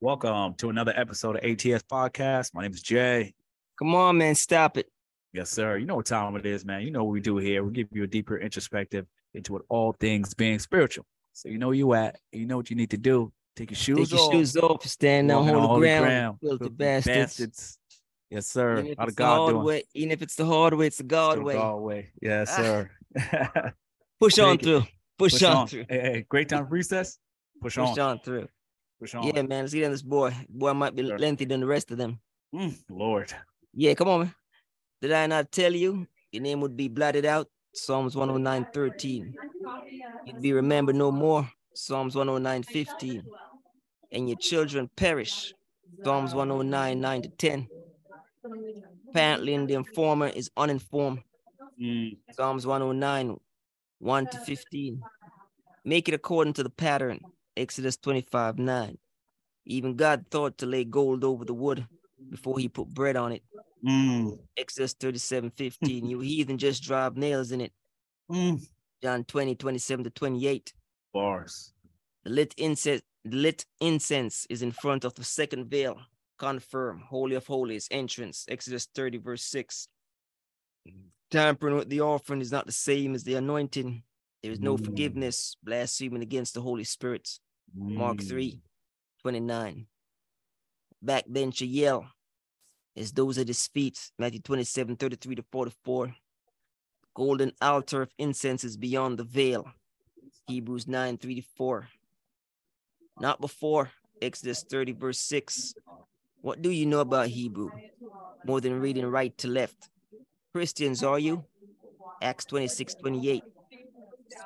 Welcome to another episode of ATS Podcast. My name is Jay. Come on, man, stop it. Yes, sir. You know what time it is, man. You know what we do here. We give you a deeper introspective into what all things being spiritual. So you know where you at. You know what you need to do. Take your shoes Take your off. shoes off, stand on holy, holy ground, filthy filthy bastards. Yes, sir. Even if, the it's the hard way, even if it's the hard way, it's the God way. God way. Yes, Ah. sir. Push on through. Push, Push on, on. through. Hey, hey, great time for recess. Push Push on. on through. Yeah, man. Let's get on this boy. Boy might be Sure. lengthy than the rest of them. Mm, Lord. Yeah, come on, man. Did I not tell you your name would be blotted out? Psalms 109, 13. You'd be remembered no more. Psalms 109, 15. And your children perish. Psalms 109, 9 to 10. Apparently, the informer is uninformed. Mm, Psalms 109, 1 to 15. Make it according to the pattern. Exodus 25, 9. Even God thought to lay gold over the wood before he put bread on it. mm, Exodus 37, 15. you heathen just drive nails in it. mm. John 20, 27 to 28. Bars. The lit incense, lit incense is in front of the second veil. Confirm, Holy of Holies, entrance. Exodus 30, verse 6. Tampering with the offering is not the same as the anointing. There is no Mm. forgiveness, blaspheming against the Holy Spirit. Mark Mm. 3, 29. Backbencher yell as those at his feet. Matthew 27, 33 to 44. Golden altar of incense is beyond the veil. Hebrews 9, 3 to 4. Not before. Exodus 30, verse 6. What do you know about Hebrew? More than reading right to left. Christians, are you? Acts 26, 28.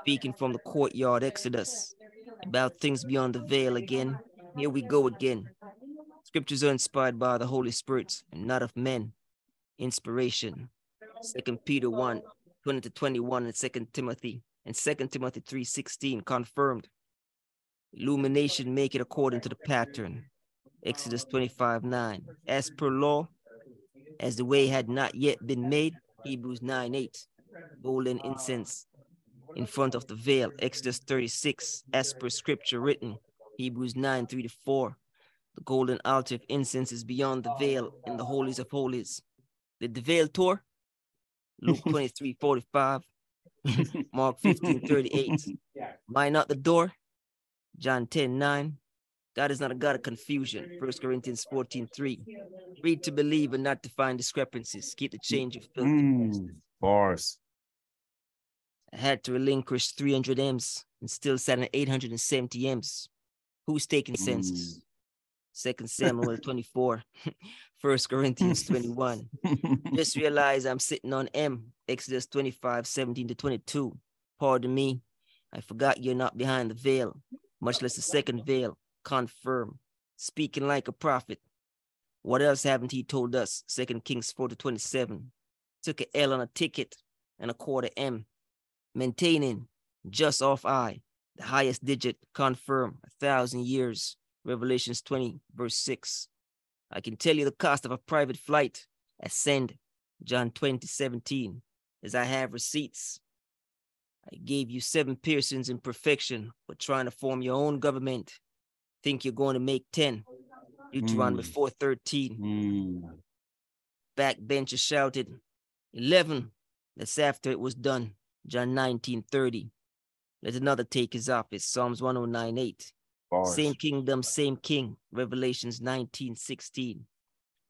Speaking from the courtyard, Exodus. About things beyond the veil again. Here we go again. Scriptures are inspired by the Holy Spirit and not of men. Inspiration. Second Peter 1, 20 to 21, and Second Timothy, and Second Timothy 3, 16, confirmed. Illumination make it according to the pattern. Exodus 25, 9. As per law, as the way had not yet been made, Hebrews 9, 8. Golden incense in front of the veil, Exodus 36, as per scripture written, Hebrews 9, 3 to 4. The golden altar of incense is beyond the veil in the holies of holies. Did the veil tore? Luke 23, 45, Mark 15, 38. Am I not the door? John 10, 9. God is not a God of confusion. 1 Corinthians 14, 3. Read to believe and not to find discrepancies. Keep the change of filthy Mm, bars. I had to relinquish 300 M's and still sat at 870 M's. Who's taking census? Mm. Second Samuel 24, First Corinthians 21. Just realize I'm sitting on M, Exodus 25, 17 to 22. Pardon me, I forgot you're not behind the veil, much less the second veil. Confirm, speaking like a prophet. What else haven't he told us? Second Kings 4 to 27. Took a L on a ticket and a quarter M. Maintaining, just off I, the highest digit, confirm, a thousand years. Revelations 20, verse 6. I can tell you the cost of a private flight. Ascend, John 20, 17, as I have receipts. I gave you seven piercings in perfection, but trying to form your own government. Think you're going to make 10. Deuteronomy Mm. 4, 13. Mm, Backbencher shouted, 11. That's after it was done. John 19, 30. Let another take his office. Psalms 109, 8. bars. Same kingdom, same king. Revelations 19, 16.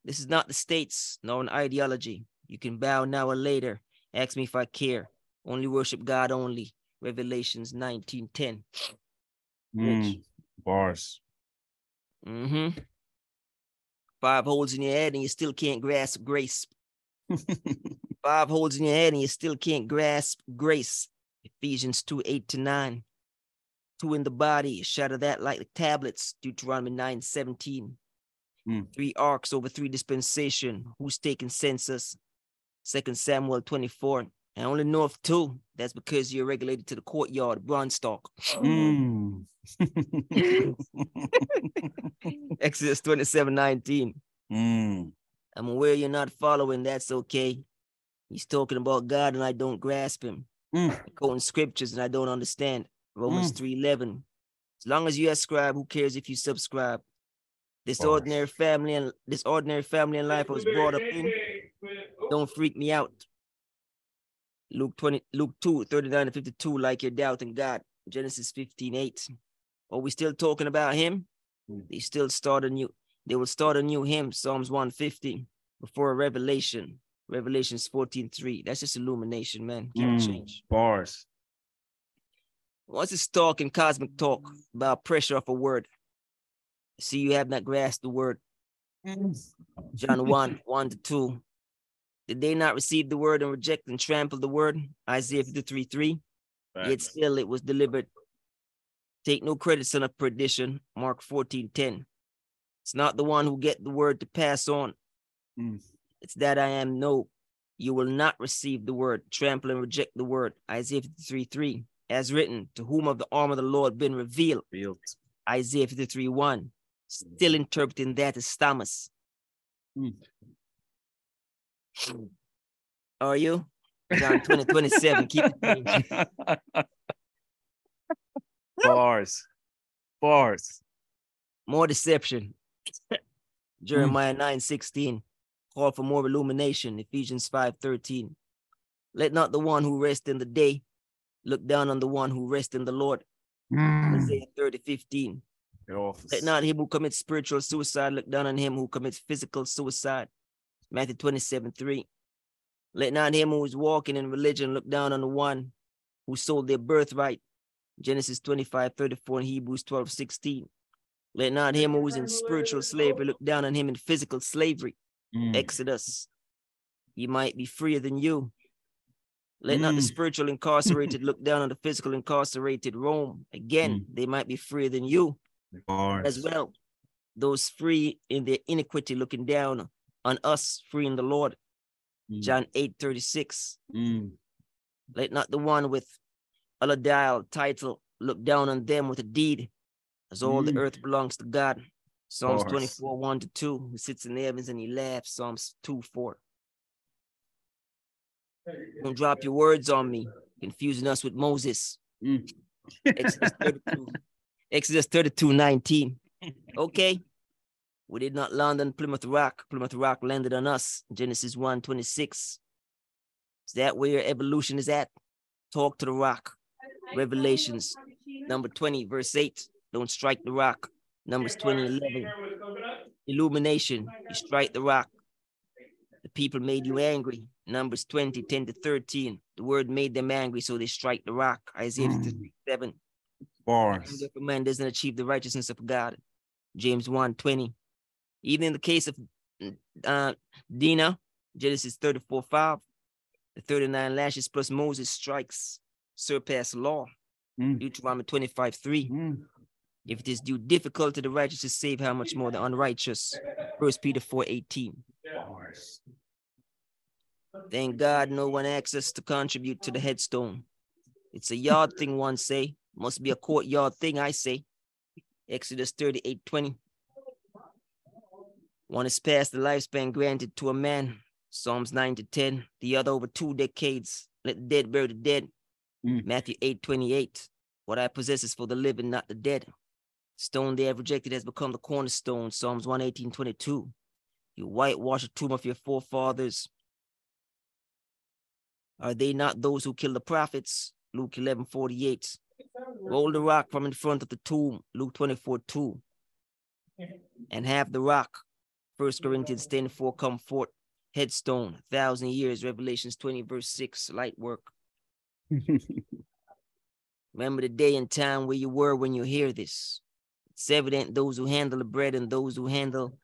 This is not the states, nor an ideology. You can bow now or later. Ask me if I care. Only worship God only. Revelations 19, 10. Mm, bars. Mm-hmm. Five holes in your head and you still can't grasp grace. Five holes in your head and you still can't grasp grace. Ephesians 2, 8 to 9. Two in the body, shatter that like the tablets. Deuteronomy 9, 17. Mm. Three arcs over three dispensation. Who's taking census? Second Samuel 24. I only know of two. That's because you're regulated to the courtyard, Bronstock. Mm. Exodus 27, 19. mm. I'm aware you're not following. That's okay. He's talking about God and I don't grasp him. Mm. Quoting scriptures and I don't understand. Romans 3:11. As long as you ascribe, who cares if you subscribe? This ordinary family and this ordinary family and life I was brought up in don't freak me out. Luke 20, Luke 2, 39 to 52, like your doubt in God. Genesis 15, 8. Are we still talking about him? Mm. They still start a new, they will start a new hymn, Psalms 150, before a revelation. Revelations 14, 3. That's just illumination, man. Can't Mm. change. Bars. What's this talk and cosmic talk about pressure of a word? See, you have not grasped the word. John 1, 1 to 2. Did they not receive the word and reject and trample the word? Isaiah 53, 3. Yet still it was delivered. Take no credit, son of perdition. Mark 14, 10. It's not the one who get the word to pass on. Mm. It's that I am no. You will not receive the word, trample and reject the word. Isaiah 53, 3. As written, to whom of the arm of the Lord been revealed. Built. Isaiah 53, 1. Still interpreting that as Thomas. Mm. Are you? John 20, 27. Keep it. Bars. Bars. more deception. Jeremiah 9 16. Call for more illumination. Ephesians 5 13. Let not the one who rests in the day look down on the one who rests in the Lord. Mm. Isaiah 30 15. Let not him who commits spiritual suicide look down on him who commits physical suicide. Matthew 27 3. Let not him who is walking in religion look down on the one who sold their birthright. Genesis 25 34 and Hebrews 12 16. Let not him who is in spiritual slavery look down on him in physical slavery. Mm. Exodus. He might be freer than you. Let not the Mm. spiritual incarcerated look down on the physical incarcerated Rome. Again, they might be freer than you as well. Those free in their iniquity looking down on us, free in the Lord. Mm. John 8 36. Mm. Let not the one with a Allodial title look down on them with a deed, as all the Mm. earth belongs to God. Psalms 24 1 to 2. Who sits in the heavens and he laughs. Psalms 2 4. Don't drop your words on me, confusing us with Moses. Mm. Exodus 32, Exodus 32 19. Okay. We did not land on Plymouth Rock. Plymouth Rock landed on us. Genesis 1 26. Is that where your evolution is at? Talk to the rock. Revelations number 20, verse 8. Don't strike the rock. Numbers 20, 11. Illumination. You strike the rock. The people made you angry. Numbers 20, 10 to 13. The word made them angry, so they strike the rock. Isaiah Mm. 53, 7. Bars. If a man doesn't achieve the righteousness of God. James 1 20. Even in the case of uh, Dinah, Genesis 34 5, the 39 lashes plus Moses strikes surpass law. Mm. Deuteronomy 25 3. Mm. If it is due difficult to the righteous to save, how much more the unrighteous? First Peter 4 18. Thank God no one asks us to contribute to the headstone. It's a yard thing, one say. Must be a courtyard thing, I say. Exodus 38 20. One is past the lifespan granted to a man. Psalms 9 to 10. The other over two decades. Let the dead bury the dead. Mm. Matthew 8 28. What I possess is for the living, not the dead. Stone they have rejected has become the cornerstone. Psalms 118 22. You whitewash the tomb of your forefathers. Are they not those who killed the prophets? Luke 11 48. Roll the rock from in front of the tomb. Luke 24 2. And have the rock. First Corinthians 10 4 come forth. Headstone, thousand years. Revelations 20, verse 6. Light work. Remember the day and time where you were when you hear this. It's evident those who handle the bread and those who handle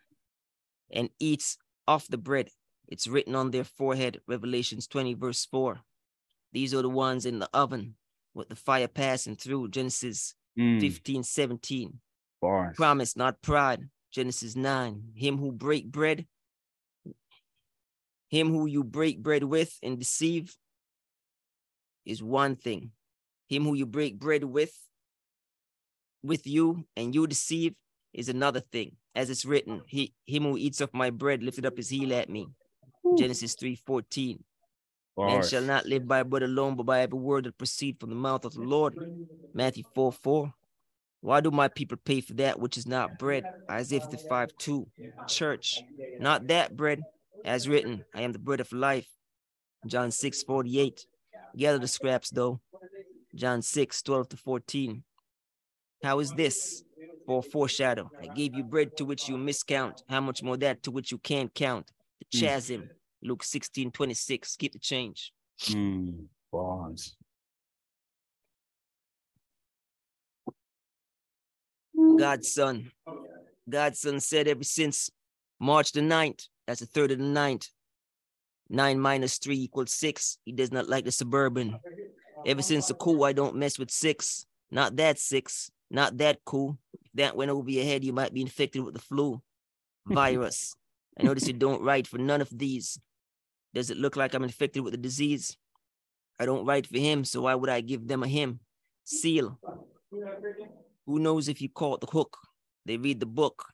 and eats off the bread. It's written on their forehead, Revelations 20, verse 4. These are the ones in the oven with the fire passing through, Genesis Mm. 15, 17. Bars. Promise, not pride, Genesis 9. Him who break bread, him who you break bread with and deceive is one thing. Him who you break bread with, with you and you deceive is another thing. As it's written, he him who eats of my bread lifted up his heel at me. Genesis 3 14. Man shall not live by bread alone, but by every word that proceed from the mouth of the Lord. Matthew 4 4. Why do my people pay for that which is not bread? Isaiah 55 2. Church, not that bread, as written, I am the bread of life. John 6 48. Gather the scraps though. John 6 12 to 14. How is this? For foreshadow. I gave you bread to which you miscount. How much more that to which you can't count? The Mm. chasm. Luke 16 26. Keep the change. Mm, bars. God's son. God's son said ever since March the 9th, that's the third of the ninth. Nine minus three equals six. He does not like the suburban. Ever since the cool, I don't mess with six. Not that six. Not that cool. That went over your head, you might be infected with the flu virus. I notice you don't write for none of these. Does it look like I'm infected with the disease? I don't write for him, so why would I give them a him? Seal. Who knows if you caught the hook? They read the book.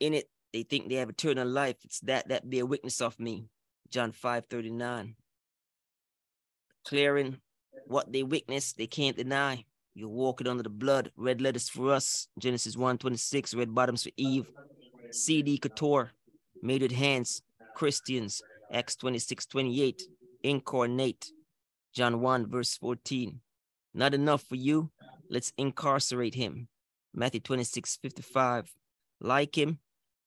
In it, they think they have eternal life. It's that that be a witness of me. John 5 39. Clearing what they witness, they can't deny. You're walking under the blood. Red letters for us. Genesis 1 26. Red bottoms for Eve. CD Couture. Made with hands. Christians. Acts 26 28. Incarnate. John 1 verse 14. Not enough for you. Let's incarcerate him. Matthew 26 55. Like him,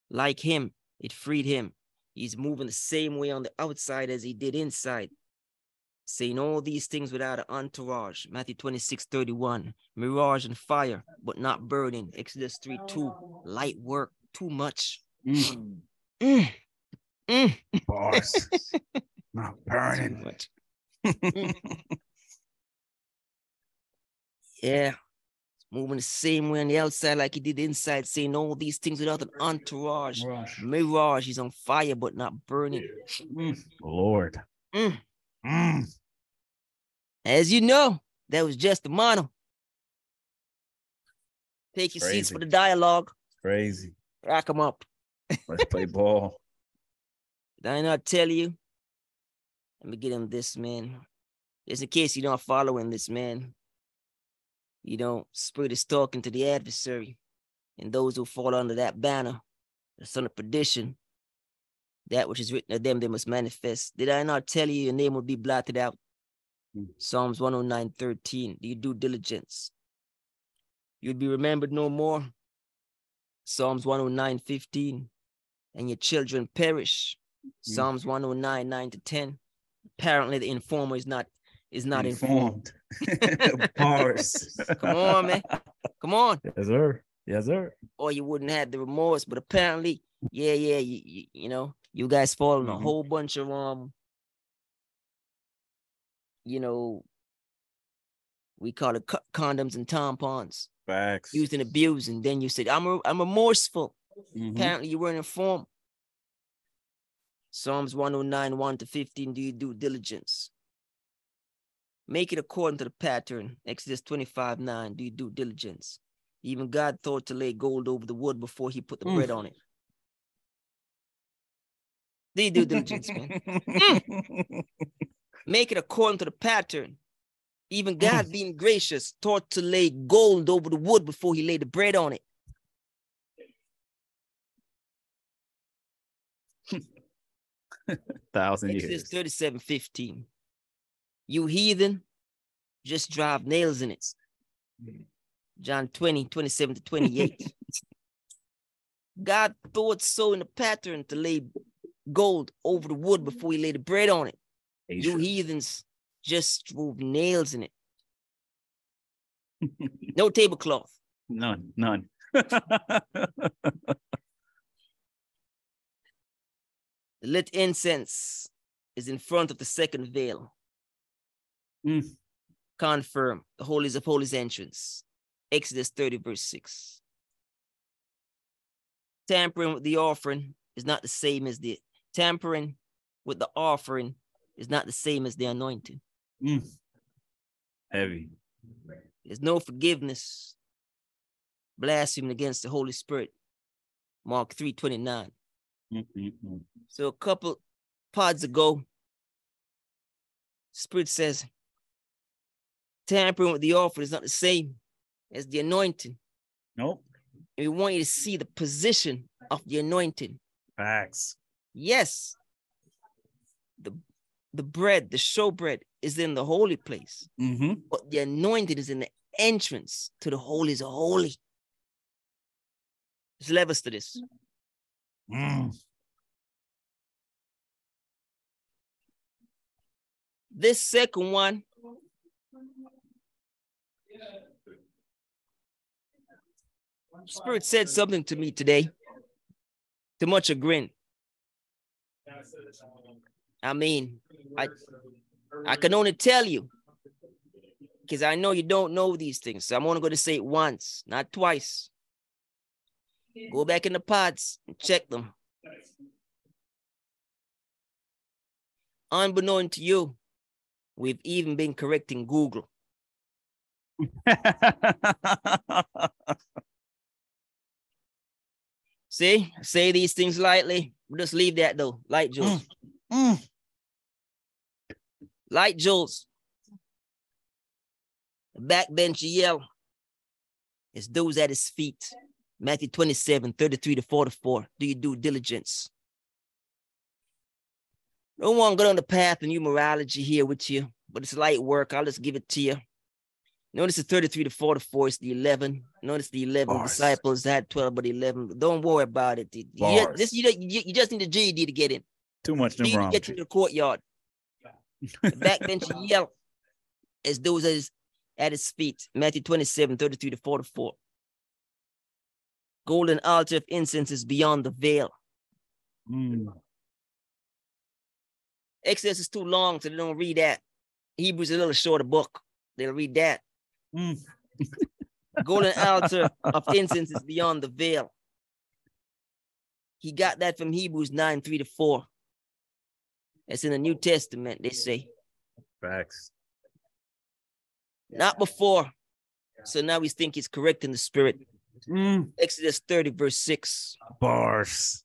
like him, it freed him. He's moving the same way on the outside as he did inside. Saying all these things without an entourage. Matthew 26 31. Mirage and fire, but not burning. Exodus 3 2. Light work, too much. Mm, Mm, mm, bars. Not too burning. much. Yeah. Moving the same way on the outside like he did inside, saying all these things without an entourage. Rush. Mirage, he's on fire but not burning. Mm, Lord. Mm. Mm. As you know, that was just the mono. Take your seats for the dialogue. Crazy. Rack them up. Let's play ball. Did I not tell you? Let me get him this, man. Just in case you're not following this, man. You know, spirit is talking to the adversary and those who fall under that banner, the son of perdition. That which is written of them, they must manifest. Did I not tell you your name will be blotted out? Hmm. Psalms 109 13. Do you do diligence? You'd be remembered no more. Psalms 109 15. And your children perish. Psalms 109 9 to 10. Apparently, the informer is not is not informed. informed. bars. Come on, man. Come on. Yes, sir. Yes, sir. Or you wouldn't have the remorse. But apparently, yeah, yeah, you, you, you know, you guys fall in a whole bunch of um, you know, we call it co- condoms and tampons Facts. used and abused, and then you said, "I'm re- I'm remorseful." Mhm. Apparently, you weren't informed. Psalms 109, 1 to 15. Do you do diligence? Make it according to the pattern. Exodus 25, 9. Do you do diligence? Even God thought to lay gold over the wood before he put the Mm. bread on it. Do you do diligence, man? Mm. Make it according to the pattern. Even mm. God, being gracious, thought to lay gold over the wood before he laid the bread on it. Thousand Exodus years. 37 15. You heathen, just drive nails in it. John 20, 27 to 28. God thought so in the pattern to lay gold over the wood before he laid the bread on it. You Asia. heathens just drove nails in it. No tablecloth. None. None. The lit incense is in front of the second veil. Mm. Confirm the holies of holies entrance. Exodus 30, verse 6. Tampering with the offering is not the same as the tampering with the offering is not the same as the anointing. Mm. Heavy. There's no forgiveness. Blasphemy against the Holy Spirit. Mark 3 29. Mm-mm-mm. So a couple pods ago, Spirit says, tampering with the offering is not the same as the anointing. Nope. And we want you to see the position of the anointing. Facts. Yes, the the bread, the showbread, is in the holy place, Mm-hmm. but the anointing is in the entrance to the holies of holy. There's levels to this. Mm. This second one, Spirit said something to me today. To much chagrin. I mean, I I can only tell you because I know you don't know these things. So I'm only going to say it once, not twice. Go back in the pods and check them. Unbeknown to you, we've even been correcting Google. See, say these things lightly. Just leave that though. Light Jules. Mm. Mm. Light Jules. The backbench yell. It's those at his feet. Matthew 27, 33 to 44. Do you do diligence? No one got on the path of numerology here with you, but it's light work. I'll just give it to you. Notice the 33 to 44 is the 11. Notice the 11 Bars. disciples had 12, but 11. Don't worry about it. You, you, this, you, you, you just need a GED to get in. Too much to get to the courtyard. Backbench yell as those at his, at his feet. Matthew 27, 33 to 44. Golden altar of incense is beyond the veil. Mm. Exodus is too long, so they don't read that. Hebrews is a little shorter book. They'll read that. Mm. Golden altar of incense is beyond the veil. He got that from Hebrews 9, 3 to 4. It's in the New Testament, they say. Facts. Not before. So now we think he's correct in the spirit. Mm. Exodus 30, verse 6. Bars.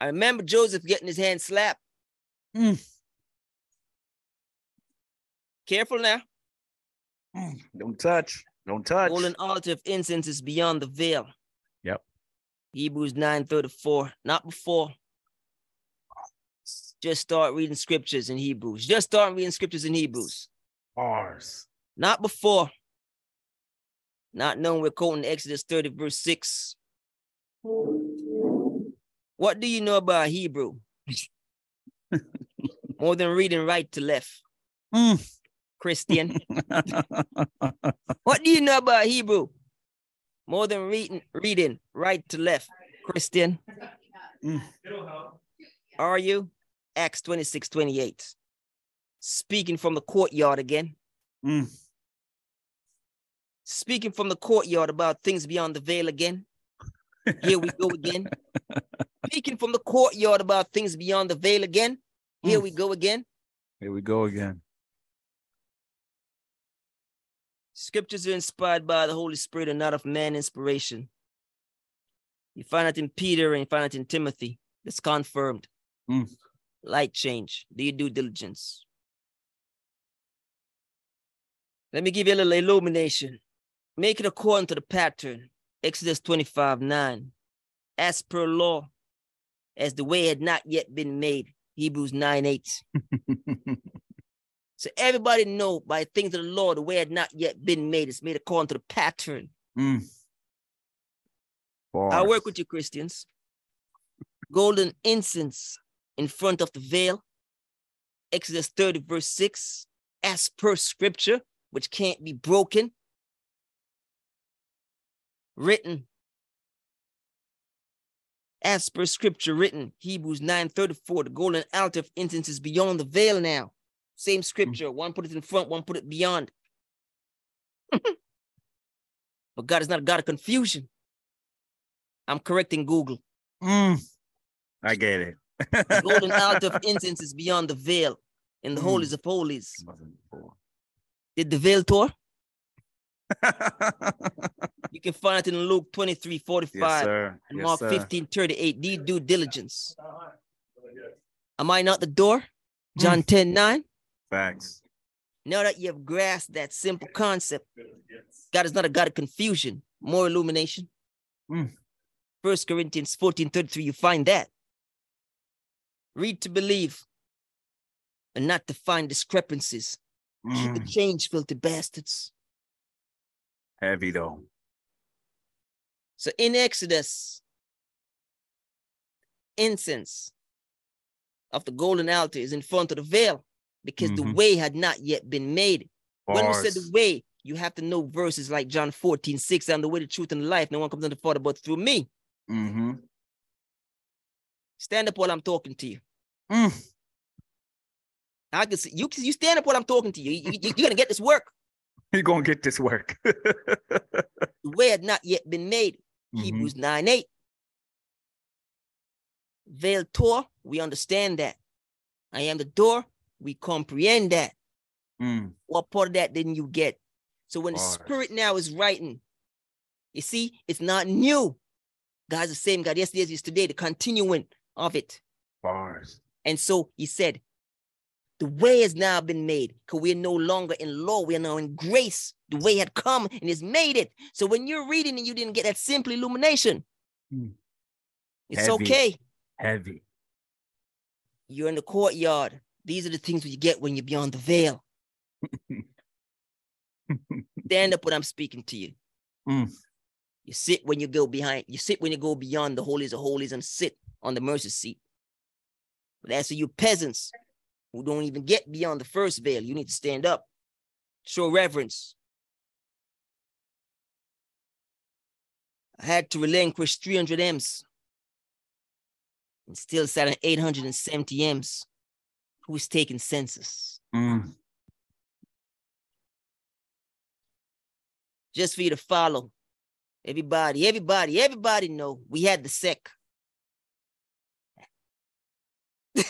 I remember Joseph getting his hand slapped. Mm. Careful now. Mm. Don't touch. Don't touch. Golden altar of incense is beyond the veil. Yep. Hebrews 9 34. Not before. Just start reading scriptures in Hebrews. Just start reading scriptures in Hebrews. Bars. Not before. Not knowing we're quoting Exodus 30, verse 6. What do you know about Hebrew? More than reading right to left, Mm. Christian. What do you know about Hebrew? More than reading reading right to left, Christian. Mm. Are you? Acts 26, 28. Speaking from the courtyard again. Mm. Speaking from the courtyard about things beyond the veil again. Here we go again. Speaking from the courtyard about things beyond the veil again. Here Mm. we go again. Here we go again. Scriptures are inspired by the Holy Spirit and not of man inspiration. You find it in Peter and you find it in Timothy. It's confirmed. Mm. Light change. Do your due diligence. Let me give you a little illumination. Make it according to the pattern. Exodus 25 9. As per law, as the way had not yet been made. Hebrews 9 8. So everybody know by things of the Lord, the way had not yet been made. It's made according to the pattern. Mm. I work with you, Christians. Golden incense in front of the veil. Exodus 30, verse 6, as per scripture, which can't be broken. Written. As per scripture written, Hebrews 9 34, the golden altar of incense is beyond the veil now. Same scripture. One put it in front, one put it beyond. but God is not a God of confusion. I'm correcting Google. Mm. I get it. The golden altar of incense is beyond the veil in the Mm. holies of holies. Did the veil tour? You can find it in Luke 23, 45 yes, and Yes, Mark sir. 15, 38. Do due diligence. Am I not the door? John 10, 9. Facts. Now that you have grasped that simple concept, God is not a God of confusion, more illumination. Mm. First Corinthians 14 33, you find that. Read to believe and not to find discrepancies. Keep the Mm. change, filthy bastards. Heavy though. So in Exodus, incense of the golden altar is in front of the veil because the Mhm. way had not yet been made. When we said the way, you have to know verses like John 14, 6, I'm the way, the truth, and the life. No one comes unto the Father but through me. Mm-hmm. Stand up while I'm talking to you. Mm. I can see you. You stand up while I'm talking to you. You, you, are gonna get this work. You're gonna get this work. The way had not yet been made. Mhm. Hebrews 9 8. Veil Torah, we understand that. I am the door, we comprehend that. Mm. What part of that didn't you get? So when the spirit now is writing, you see, it's not new. God's the same God yesterday as is today, the continuing of it. Bars. And so he said, the way has now been made because we're no longer in law, we are now in grace. The way had come and has made it. So when you're reading and you didn't get that simple illumination, Mm. it's Heavy. okay. Heavy. You're in the courtyard. These are the things you get when you're beyond the veil. Stand up when I'm speaking to you. Mm. You sit when you go behind, you sit when you go beyond the holies of holies and sit on the mercy seat. But as for you peasants who don't even get beyond the first veil, you need to stand up, show reverence. I had to relinquish 300 M's and still sat on 870 M's. Who's taking census? Mm. Just for you to follow. Everybody, everybody, everybody know we had the sec.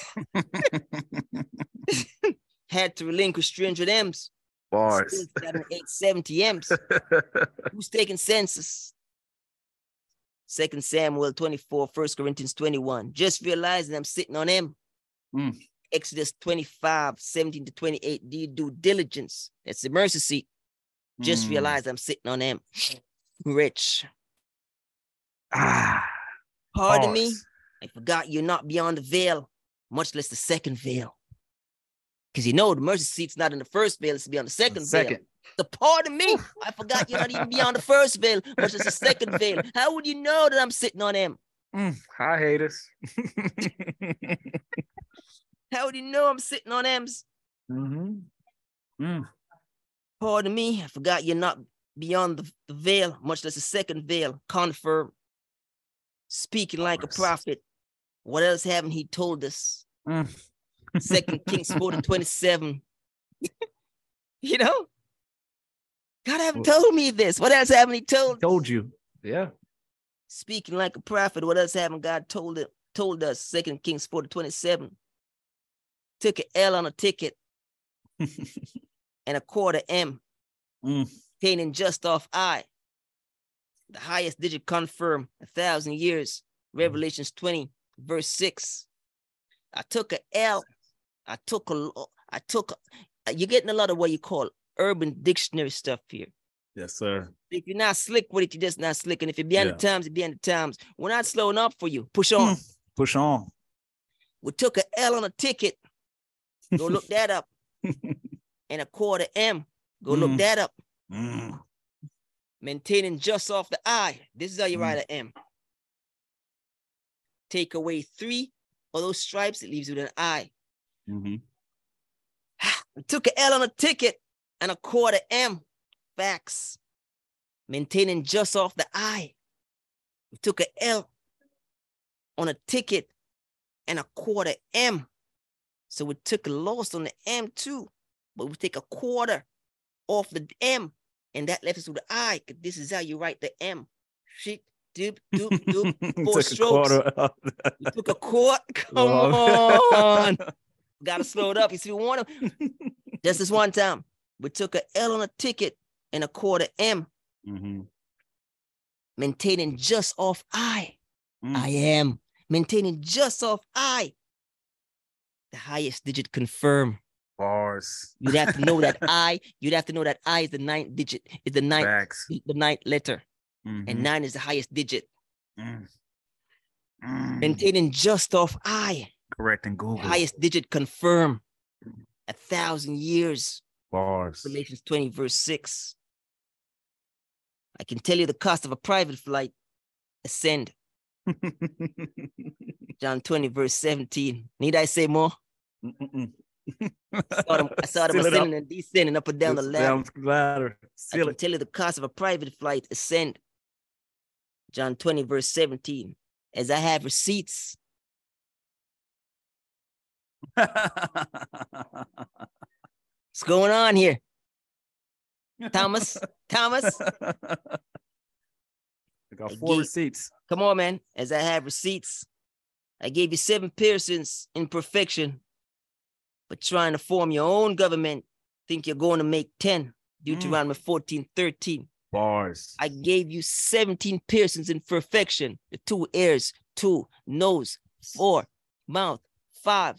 Had to relinquish 300 M's. Bars. Still sat on 870 M's. Who's taking census? Second Samuel 24, 1 Corinthians 21. Just realizing I'm sitting on him. Mm. Exodus 25, 17 to 28. Do you do diligence? That's the mercy seat. Just Mm. realize I'm sitting on him. Rich. Ah. Pardon me. I forgot you're not beyond the veil, much less the second veil. Because you know the mercy seat's not in the first veil, it's beyond the second, veil. Second. The pardon me. I forgot you're not even beyond the first veil, much less the second veil. How would you know that I'm sitting on him? Mm. Hi, haters. How would you know I'm sitting on M's? mm-hmm. Mm. Pardon me. I forgot you're not beyond the, the veil, much less the second veil. Confirm. Speaking like a prophet. What else haven't he told us? Mm. Second Kings 4 to 27. you know? God haven't told me this. What else haven't he told? Told you. Yeah. Speaking like a prophet. What else haven't God told it told us? Second Kings 4 to 27. Took an L on a ticket and a quarter M, Mm. painting just off I. The highest digit confirm a thousand years. Revelations 20, verse 6. I took a L. I took a, I took a, you're getting a lot of what you call urban dictionary stuff here. Yes, sir. If you're not slick with it, you're just not slick. And if you're behind Yeah. the times, you're behind the times. We're not slowing up for you. Push on. Push on. We took a L on a ticket. Go look that up. And a quarter M. Go look Mm. that up. Mm. Maintaining just off the I. This is how you Mm. write an M. Take away three of those stripes, it leaves you with an I. hmm We took a L on a ticket and a quarter M. Facts. Maintaining just off the I. We took a L on a ticket and a quarter M. So we took a loss on the M too, but we take a quarter off the M, and that left us with the I. This is how you write the M. Shit, doop, doop, doop. Four strokes. You took a quarter. Come on. Gotta slow it up. You see, we want to just this one time. We took a L on a ticket and a quarter M, Mhm. maintaining just off I. Mm. I am maintaining just off I. The highest digit confirm. Bars. You'd have to know that I. You'd have to know that I is the ninth digit. Is the ninth Facts. the ninth letter, and Mhm. nine is the highest digit. Mm. Mm. Maintaining just off I. Correct and Google. Highest digit confirm. A thousand years. Bars. Revelations 20, verse 6. I can tell you the cost of a private flight. Ascend. John 20, verse 17. Need I say more? I saw them, I saw them Seal it up. ascending and descending up and down the ladder. Down the ladder. I can it. tell you the cost of a private flight. Ascend. John 20, verse 17. As I have receipts. What's going on here? Thomas? Thomas? I got I four gave- receipts. Come on, man. As I have receipts, I gave you seven persons in perfection, but trying to form your own government, think you're going to make 10. Mm. Deuteronomy 14, 13. Bars. I gave you 17 persons in perfection, the two ears, two nose, four mouth, five,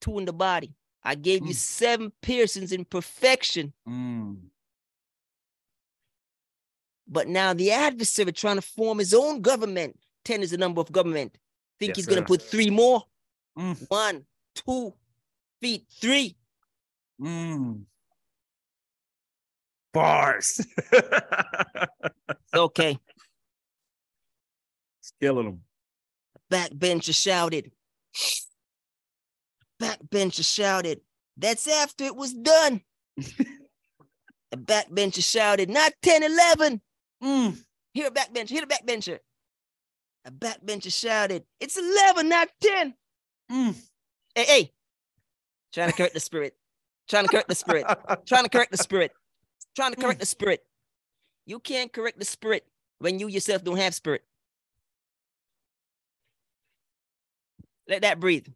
two in the body. I gave you Mm. seven persons in perfection, Mm. but now the adversary trying to form his own government. 10 is the number of government. Think Yes, he's going to put three more? Mm. One, two, feet, three. Mm. Bars. Okay. It's killing them. Backbencher shouted. Backbencher shouted. That's after it was done. the backbencher shouted, not 10, 11. Mm. Here, a backbencher, here, the backbencher. A backbencher shouted, it's 11, not 10. Mm. Hey, hey. Trying to correct the spirit. Trying to correct the spirit. Trying to correct the spirit. Trying to correct the spirit. You can't correct the spirit when you yourself don't have spirit. Let that breathe.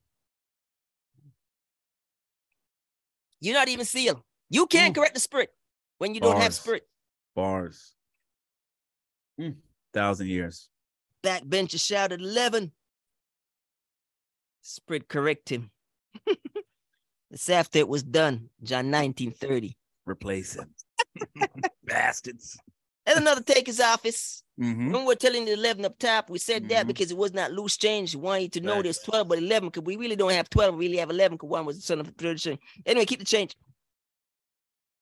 You're not even sealed. You can't Mm. correct the spirit when you don't have spirit. Bars. Mm. Thousand years. Backbencher shouted 11. Spirit correct him. it's after it was done, John 1930. Replace him. Bastards. And another take his office. Mm-hmm. When we're telling the 11 up top, we said that Mhm. because it was not loose change. We want you to know there's 12, but 11, because we really don't have 12. We really have 11 because one was the son of a tradition. Anyway, keep the change.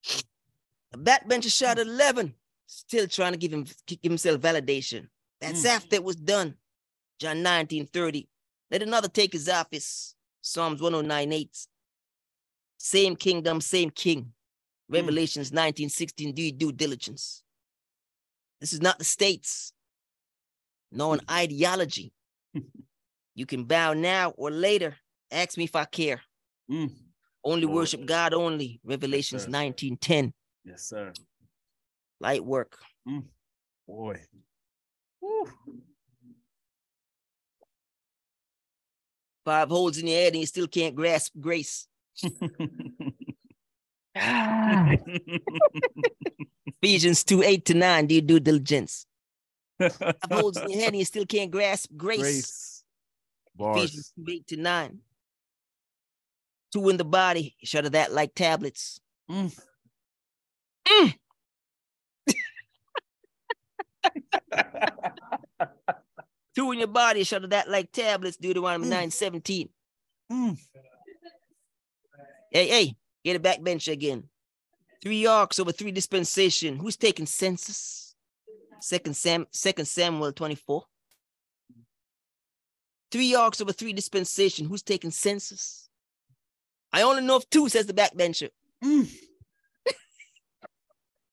The backbencher shot at 11, still trying to give him give himself validation. That's Mm. after it was done. John 19, 30. Let another take his office. Psalms 109, 8. Same kingdom, same king. Mm. Revelations 19, 16. Do your due diligence. This is not the states, nor an mm. ideology. you can bow now or later. Ask me if I care. Mm. Only Lord. worship God only. Revelations sir. 19, 10. Yes, sir. Light work. Mm. Boy. Woo. Five holes in your head and you still can't grasp grace. Ephesians 2, 8 to 9. Do you do diligence. Holes in your head and you still can't grasp grace. Grace. Ephesians 2, 8 to 9. Two in the body. Shudder that like tablets. Mm. Two in your body, shudder that like tablets, Deuteronomy Mm. 9 17. Mm. Hey, hey, get a backbench again. Three arcs over three dispensation. Who's taking census? Second Sam, Second Samuel 24. Three arcs over three dispensation. Who's taking census? I only know of two, says the backbencher. Mm.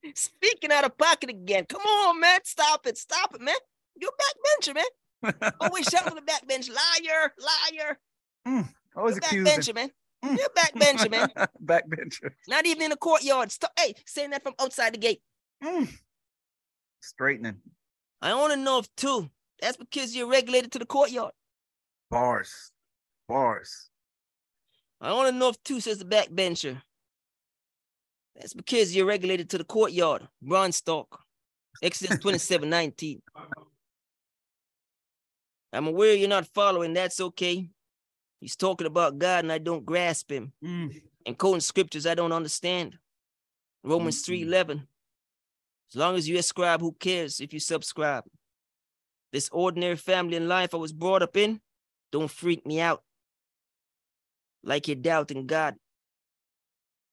Speaking out of pocket again. Come on, man. Stop it. Stop it, man. You're a backbencher, man. Always shout on the backbench. Liar, liar. Always You're a backbencher, man. Mm. You're a backbencher, man. Backbencher. Not even in the courtyard. Stop. Hey, saying that from outside the gate. Mm. Straightening. I only know of two. That's because you're regulated to the courtyard. Bars. Bars. I only know of two, says the backbencher. That's because you're regulated to the courtyard. Bronze stalk. Exodus 27 19. I'm aware you're not following. That's okay. He's talking about God and I don't grasp him. Mm. And quoting scriptures I don't understand. Romans Mm-mm. 3 11. As long as you ascribe, who cares if you subscribe? This ordinary family and life I was brought up in, don't freak me out. Like you're doubting God.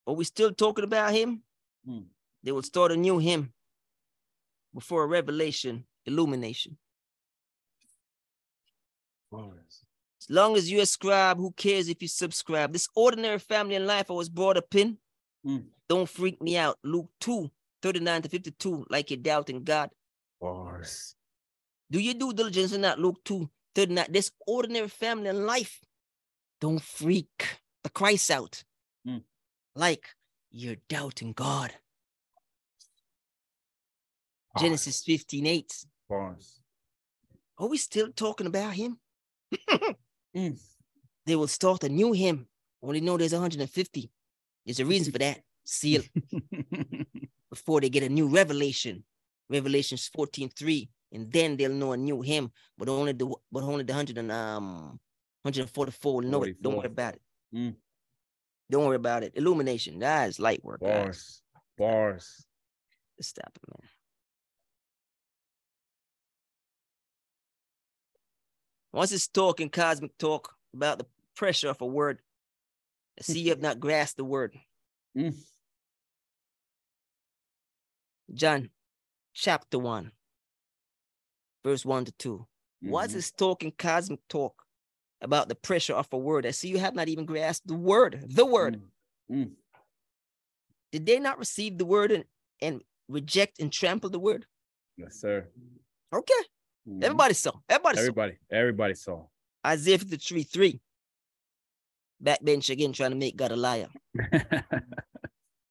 Are we still talking about him? Mm. They will start a new hymn before a revelation, illumination. Bars. As long as you ascribe, who cares if you subscribe? This ordinary family and life I was brought up in, Mm. don't freak me out. Luke 2, 39 to 52, like you're doubting God. Bars. Do you do diligence in that Luke 2, 39. This ordinary family and life, don't freak the Christ out. Mm. Like you're doubting God. Bars. Genesis 15, 8. Bars. Are we still talking about him? Mm. They will start a new hymn. Only know there's 150. There's a reason for that. Seal before they get a new revelation. Revelations 14, 3. And then they'll know a new hymn. But only the but only the 100 and, um 144 will know it. Don't worry about it. Mm. Don't worry about it. Illumination. That is light work. guys. Bars. Bars. Let's stop it, man. Once it's talking cosmic talk about the pressure of a word, I see you have not grasped the word. Mm. John chapter 1, verse 1 to 2. Once Mhm. it's talking cosmic talk about the pressure of a word, I see you have not even grasped the word, the word. Mm. Mm. Did they not receive the word and, and reject and trample the word? Yes, sir. Okay. Mhm. Everybody saw. Everybody saw. Everybody. Everybody saw. Isaiah 53 3. Backbench again, trying to make God a liar.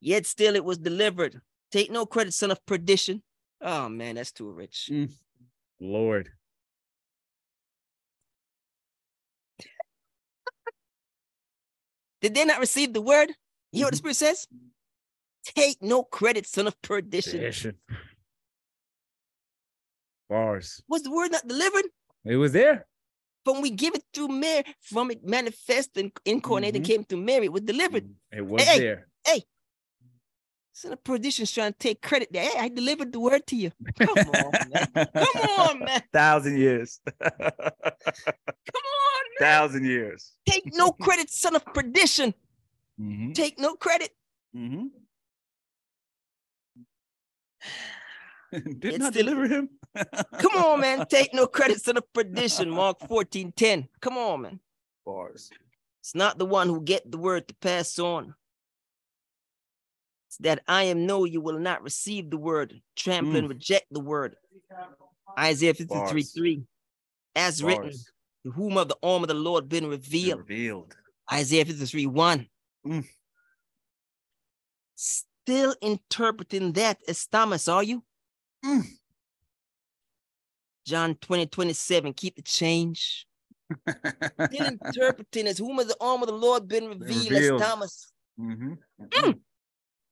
Yet still it was delivered. Take no credit, son of perdition. Oh man, that's too rich. Mm. Lord. Did they not receive the word? You hear what the Mhm. Spirit says? Take no credit, son of perdition. Tradition. Bars. Was the word not delivered? It was there. From we give it through Mary, from it manifest and incarnate and Mhm. came through Mary, it was delivered. It was there. Hey, there. Son of perdition's trying to take credit there. Hey, I delivered the word to you. Come on, man. Come on, man. Thousand years. Come on, man. Thousand years. Take no credit, son of perdition. Mm-hmm. Take no credit. Mm-hmm. Did It's not still- deliver him. Come on, man. Take no credit, to the perdition. Mark 14 10. Come on, man. Bars. It's not the one who get the word to pass on. It's that I am no, you will not receive the word, trample and reject the word. Isaiah 53 Bars. 3. As written, Bars. to whom of the arm of the Lord been revealed. Revealed. Isaiah 53 1. Mm. Still interpreting that as Thomas, are you? Mm. John 20, 27. Keep the change. Still interpreting as whom has the arm of the Lord been revealed, revealed. as Thomas. mm-hmm. Mm.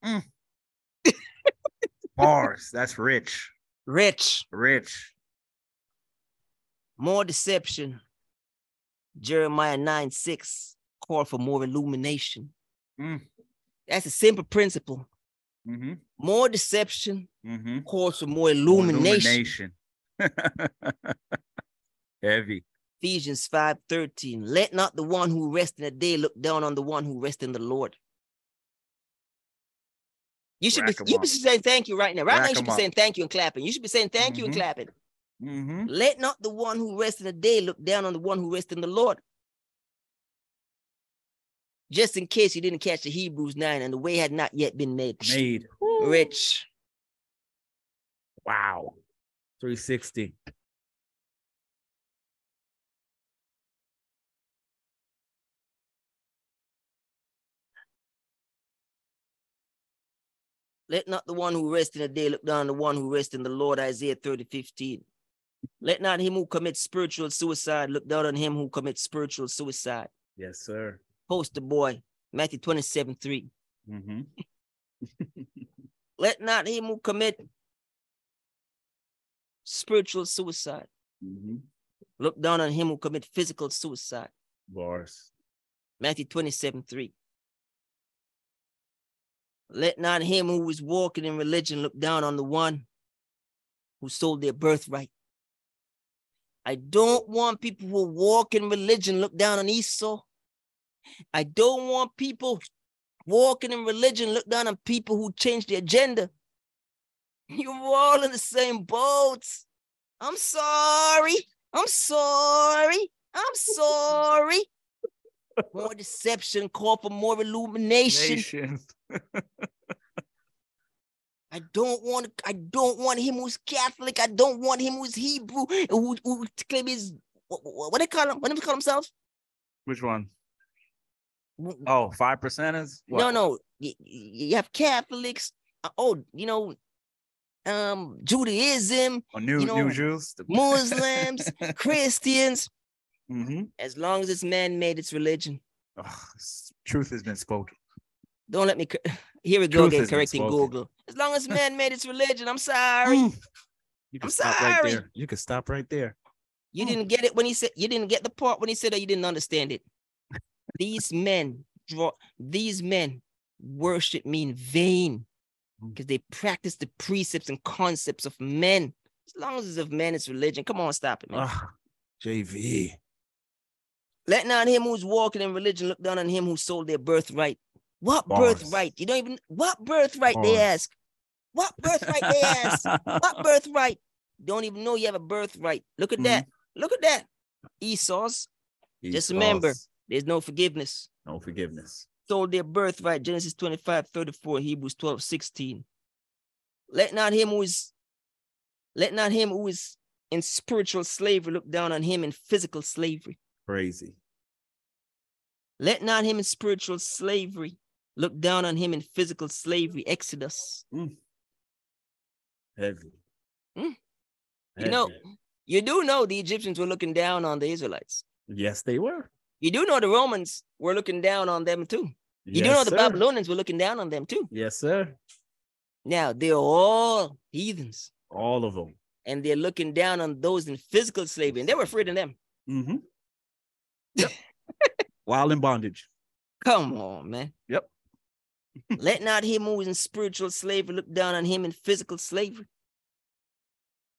Mm. Bars. That's rich. Rich. Rich. More deception. Jeremiah 9 6. Call for more illumination. Mm. That's a simple principle. Mm-hmm. More deception Mm-hmm. calls for more illumination. Heavy. Ephesians 5 13. Let not the one who rests in the day look down on the one who rests in the Lord. You should Rack be you should be saying thank you right now. Right now, you should be up. saying thank you and clapping. You should be saying thank you and Mhm. clapping. Mm-hmm. Let not the one who rests in the day look down on the one who rests in the Lord. Just in case you didn't catch the Hebrews 9 and the way had not yet been made. Made. Rich. Wow. 360. Let not the one who rests in the day look down on the one who rests in the Lord, Isaiah 30, 15. Let not him who commits spiritual suicide look down on him who commits spiritual suicide. Yes, sir. Poster boy, Matthew 27, 3. Mm-hmm. Let not him who commit spiritual suicide Mm-hmm. look down on him who commit physical suicide. Bars. Matthew 27 3. Let not him who is walking in religion look down on the one who sold their birthright. I don't want people who walk in religion look down on Esau. I don't want people walking in religion look down on people who change their agenda. You're all in the same boat. I'm sorry. I'm sorry. I'm sorry. More deception, call for more illumination. I don't want I don't want him who's Catholic. I don't want him who's Hebrew who, who claim his what, what, they call them? What do they call themselves? Which one? Oh, five percenters? No, no. You, you have Catholics. uh, Oh, you know, um, Judaism, Oh, new you know, new Jews. Muslims, Christians. hmm As long as it's man-made, it's religion. truth has been spoken. Don't let me. Here we go Truth again, correcting. Google. As long as man-made, it's religion. I'm sorry. You can I'm stop right sorry. there. You can stop right there. You didn't get it when he said you didn't get the part when he said that you didn't understand it. These men draw these men worship me in vain. Because they practice the precepts and concepts of men. As long as it's of men, it's religion. Come on, stop it, man. Ah, JV. Let not him who's walking in religion look down on him who sold their birthright. What Bars. birthright? You don't even what birthright they ask. What birthright they ask? What birthright? Don't even know you have a birthright. Look at that. Look at that. Esau's. Just remember. There's no forgiveness. No forgiveness. Sold their birthright. Genesis 25, 34, Hebrews 12, 16. Let not him who is let not him who is in spiritual slavery look down on him in physical slavery. Crazy. Let not him in spiritual slavery look down on him in physical slavery. Exodus. Heavy. Mm. You know- You do know the Egyptians were looking down on the Israelites. Yes, they were. You do know the Romans were looking down on them too. You do Yes, know the sir. Babylonians were looking down on them too. Yes, sir. Now they're all heathens. All of them. and they're looking down on those in physical slavery, and they were afraid of them. Mm-hmm. Yep. While in bondage. Come on, man. Yep. Let not him who is in spiritual slavery look down on him in physical slavery.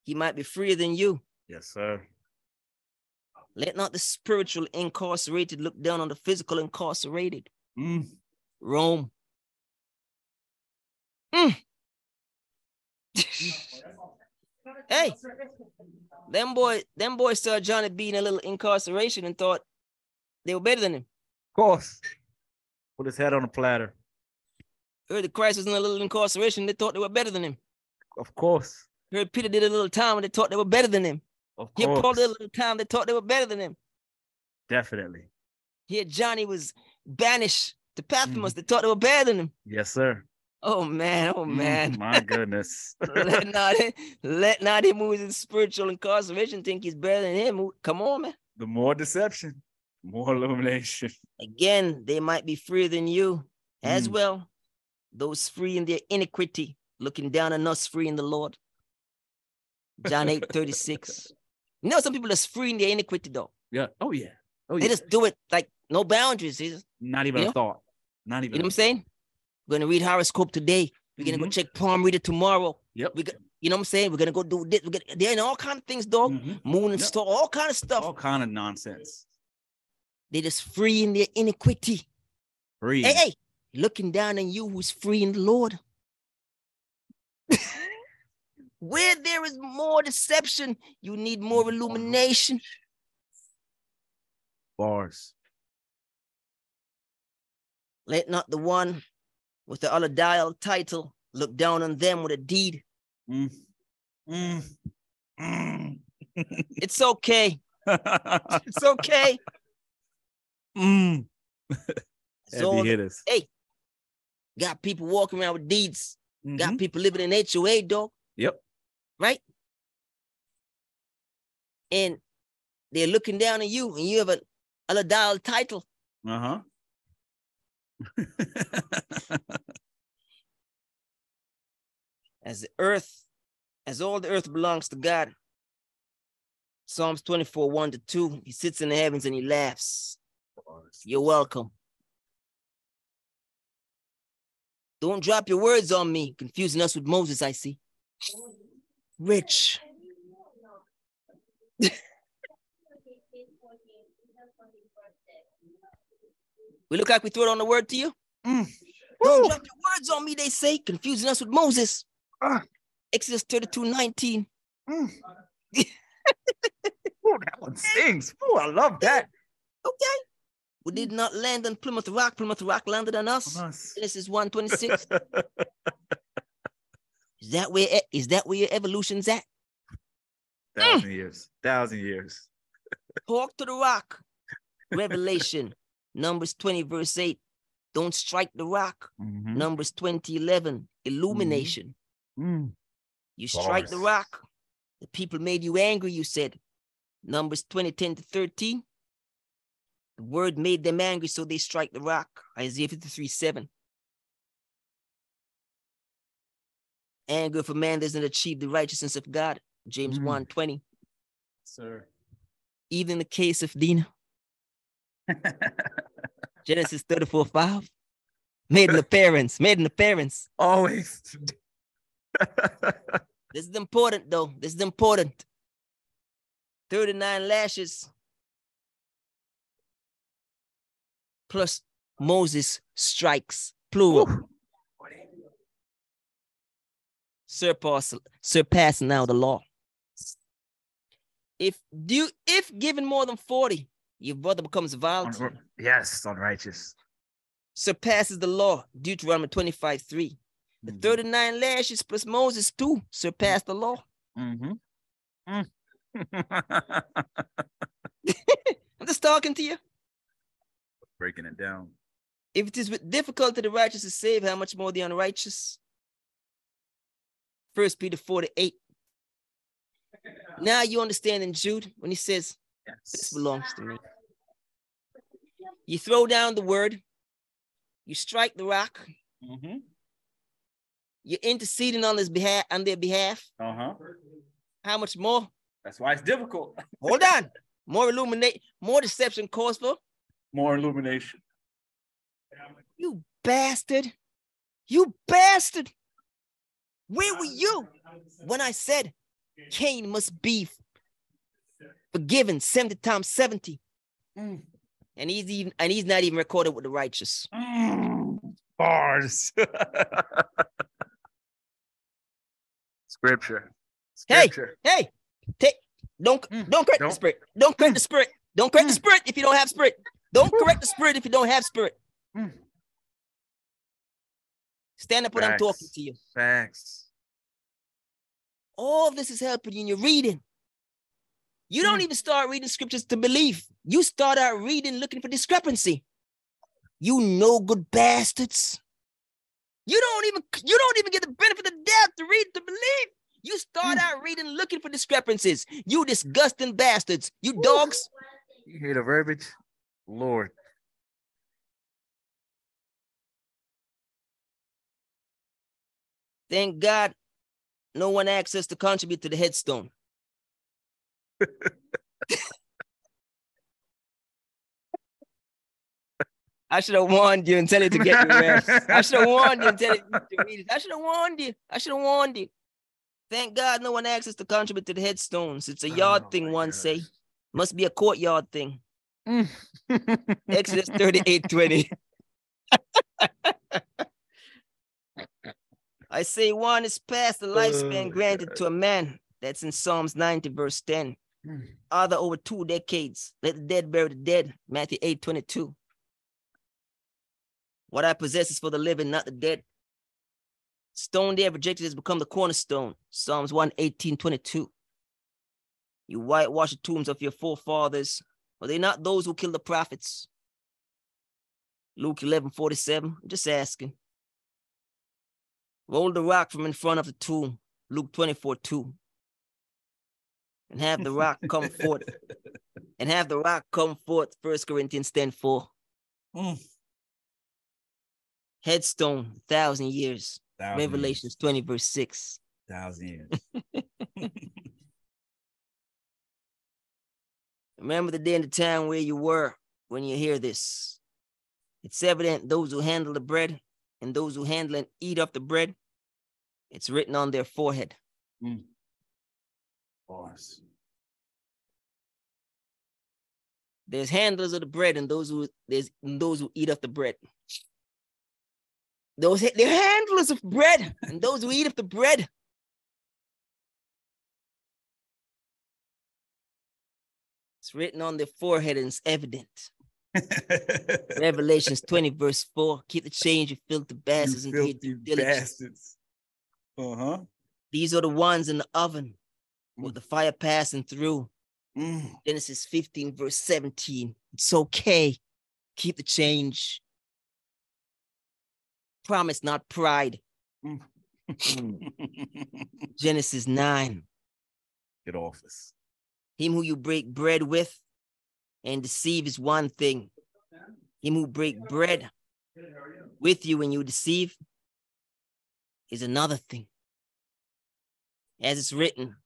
He might be freer than you. Yes, sir. Let not the spiritual incarcerated look down on the physical incarcerated. Mm. Rome. Mm. hey, them boy, them boys saw Johnny B in a little incarceration and thought they were better than him. Of course. Put his head on a platter. Heard that Christ was in a little incarceration, they thought they were better than him. Of course. Heard Peter did a little time and they thought they were better than him. Of course. Paul did a little time, they thought they were better than him. Definitely. Here Johnny was banished to Mm-hmm. They thought they were better than him. Yes, sir. Oh man, oh Mm, man. my goodness. let not let not him who is in spiritual incarceration think he's better than him. Come on, man. the more deception, more illumination. Again, they might be freer than you as Mm. well. Those free in their iniquity, looking down on us free in the Lord. John 8 36. You know, some people that's free in their iniquity, though. Yeah. Oh yeah. Oh yeah. They just do it like no boundaries. They just- Not even you a thought. Not even. you know what I'm saying? We're gonna read horoscope today. We're gonna go Mhm. check palm reader tomorrow. Yep. We got, you know what I'm saying? We're gonna go do this. We're gonna, they're in all kind of things, dog. Mhm. Moon and Yep. star, all kind of stuff. All kind of nonsense. They're just free in their iniquity. Free. Hey, hey, looking down on you who's free in the Lord. Where there is more deception, you need more illumination. Bars. Let not the one with the allodial title look down on them with a deed. Mm. Mm. Mm. It's okay. It's okay. mm. Heavy hitters. got people walking around with deeds. Got Mhm. people living in HOA, dog. Yep. Right? And they're looking down on you, and you have a allodial title. Uh huh. as the earth, as all the earth belongs to God. Psalms 24, 1 to 2. He sits in the heavens and he laughs. You're welcome. Don't drop your words on me, confusing us with Moses, I see. Rich. we look like we throw it on the word to you? Mm. Don't Woo. drop your words on me, they say, confusing us with Moses. Ah. Exodus 32 19. Mm. Ooh, that one stings. Oh, I love that. Okay. We did not land on Plymouth Rock. Plymouth Rock landed on us. Nice. Genesis 126. is that where e- that where your evolution's at? Thousand years. Thousand years. Talk to the rock. Revelation, Numbers 20, verse 8. Don't strike the rock. Mhm. Numbers 20, 11. Illumination. Mm. You strike the rock. The people made you angry, you said. Numbers 20, 10 to 13. The word made them angry, so they strike the rock. Isaiah 53, 7. Anger for man doesn't achieve the righteousness of God. James Mm. 1, 20. Sir. Even the case of Dinah, Genesis 34, 5. Made an appearance, made an appearance. Always. This is important, though. This is important. 39 lashes plus Moses strikes, plural, Woo. Surpass, surpass now the law. If do if given more than 40, your brother becomes violent, yes, unrighteous. surpasses the law. Deuteronomy 25, 3. The Mhm. 39 lashes plus Moses too surpass the law. Mm-hmm. Mm. I'm just talking to you. Breaking it down. If it is with difficulty the righteous is saved, how much more the unrighteous? First Peter 4 to 8. Now you understand in Jude when he says, This belongs to me. You throw down the word, you strike the rock, Mhm. you're interceding on his behalf on their behalf. Uh-huh. How much more? That's why it's difficult. Hold on. More illuminate, more deception calls for. More illumination. You bastard. You bastard. Where were you when I said Cain must be forgiven 70 times 70? Mm. And he's even and he's not even recorded with the righteous. Mm. Bars. Scripture. Hey! Scripture. Hey, take don't Mm, don't correct the don't. the spirit. Don't correct the spirit. Don't correct the Mm. spirit if you don't have spirit. Don't correct the spirit if you don't have spirit. Stand up when I'm talking to you. Facts. All of this is helping you in your reading. You don't Mm. even start reading scriptures to believe. You start out reading looking for discrepancy. You no good bastards. You don't even you don't even get the benefit of the doubt to read to believe. You start Mm. out reading looking for discrepancies. You disgusting bastards. You dogs. You hear the verbiage? Lord. Thank God no one asked us to contribute to the headstone. I should have warned you and tell you to get your rest. I should have warned you and tell you to read it. I should have warned you. I should have warned you. Thank God no one asked us to contribute to the headstones. It's a yard Oh thing, one say. Must be a courtyard thing. Mm. Exodus 38 20. I say one is past the lifespan Oh, granted God. to a man. That's in Psalms 90, verse 10. Mm. Other over two decades. Let the dead bury the dead. Matthew 8 22. What I possess is for the living, not the dead. Stone they have rejected has become the cornerstone. Psalms 118 22. You whitewash the tombs of your forefathers. Are they not those who killed the prophets? Luke 11 47. I'm just asking. Roll the rock from in front of the tomb. Luke 24 2. And have the rock come forth. And have the rock come forth. 1 Corinthians 10 4. Mm. Headstone, thousand years. Thousand Revelations 20, verse 6. Thousand years. Remember the day and the time where you were when you hear this. It's evident those who handle the bread and those who handle and eat of the bread, it's written on their forehead. Mm. Bars. There's handlers of the bread and those who there's and those who eat of the bread. Those they're handlers of bread and those who eat of the bread. It's written on their forehead and it's evident. Revelations 20, verse 4. Keep the change, you filthy bastards, and do your due diligence. bastards. Uh huh. These are the ones in the oven with Mm. the fire passing through. Mm. Genesis 15, verse 17. It's okay. Keep the change. Promise, not pride. Genesis 9. Get off us. Him who you break bread with and deceive is one thing. Him who break bread with you when you deceive is another thing. As it's written,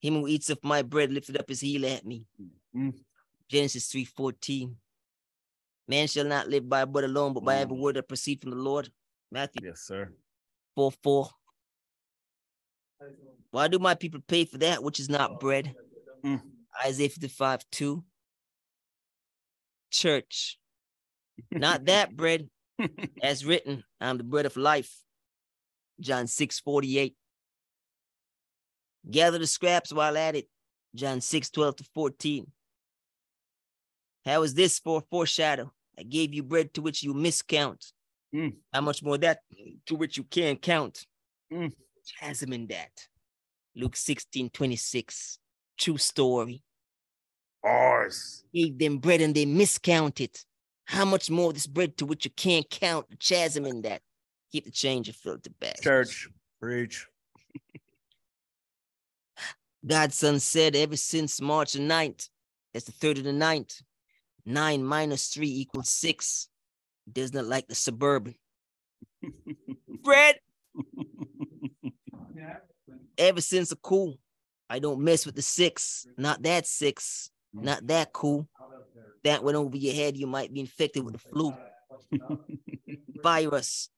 him who eats of my bread lifted up his heel at me. Mm. Genesis 3:14. Man shall not live by bread alone, but by every word that proceed from the Lord. Matthew Yes, sir. 4 4. Why do my people pay for that which is not bread? Mm. Isaiah 55 2. Church, not that bread, as written, I'm the bread of life. John 6 48. Gather the scraps while at it. John 6 12 to 14. How is this for a foreshadow? I gave you bread to which you miscount. Mm. How much more that to which you can count? Mm. In that. Luke 16 26. True story. Bars. Gave them bread and they miscounted. How much more this bread to which you can't count? The chasm in that. Keep the change and fill the bag. Church. Preach. Godson said ever since March the 9th, that's the third of the ninth, nine minus three equals six. He does not like the suburban. Bread, ever since the cool, I don't mess with the six. Not that six. Not that cool. That went over your head, you might be infected with the flu. Virus.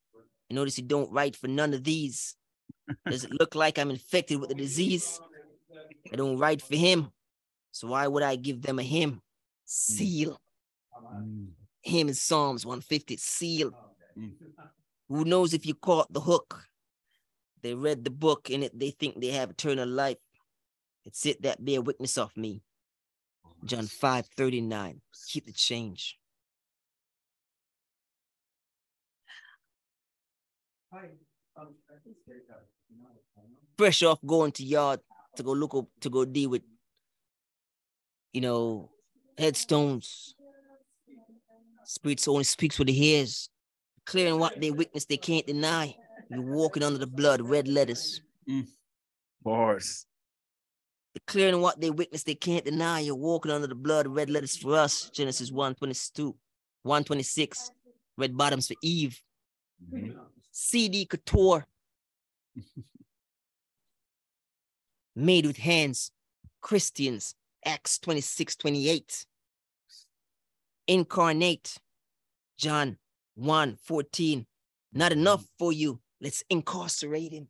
You notice you don't write for none of these. Does it look like I'm infected with the disease? I don't write for him. So why would I give them a hymn? Seal. Mm. Him in Psalms 150. Seal. Mm. Who knows if you caught the hook? They read the book in it, they think they have eternal life. It's it that bear witness of me. John 5 39. Keep the change. Fresh off going to yard to go look up to go deal with, you know, headstones. Spirits only speaks what he hears. Clearing what they witness they can't deny. You're walking under the blood, red letters. Mm. Bars. Declaring what they witness they can't deny. You're walking under the blood, red letters for us. Genesis 122, 126. Red bottoms for Eve. Mhm. CD couture. Made with hands. Christians. Acts 26, 28. Incarnate. John 1, 14. Not enough for you. Let's incarcerate him.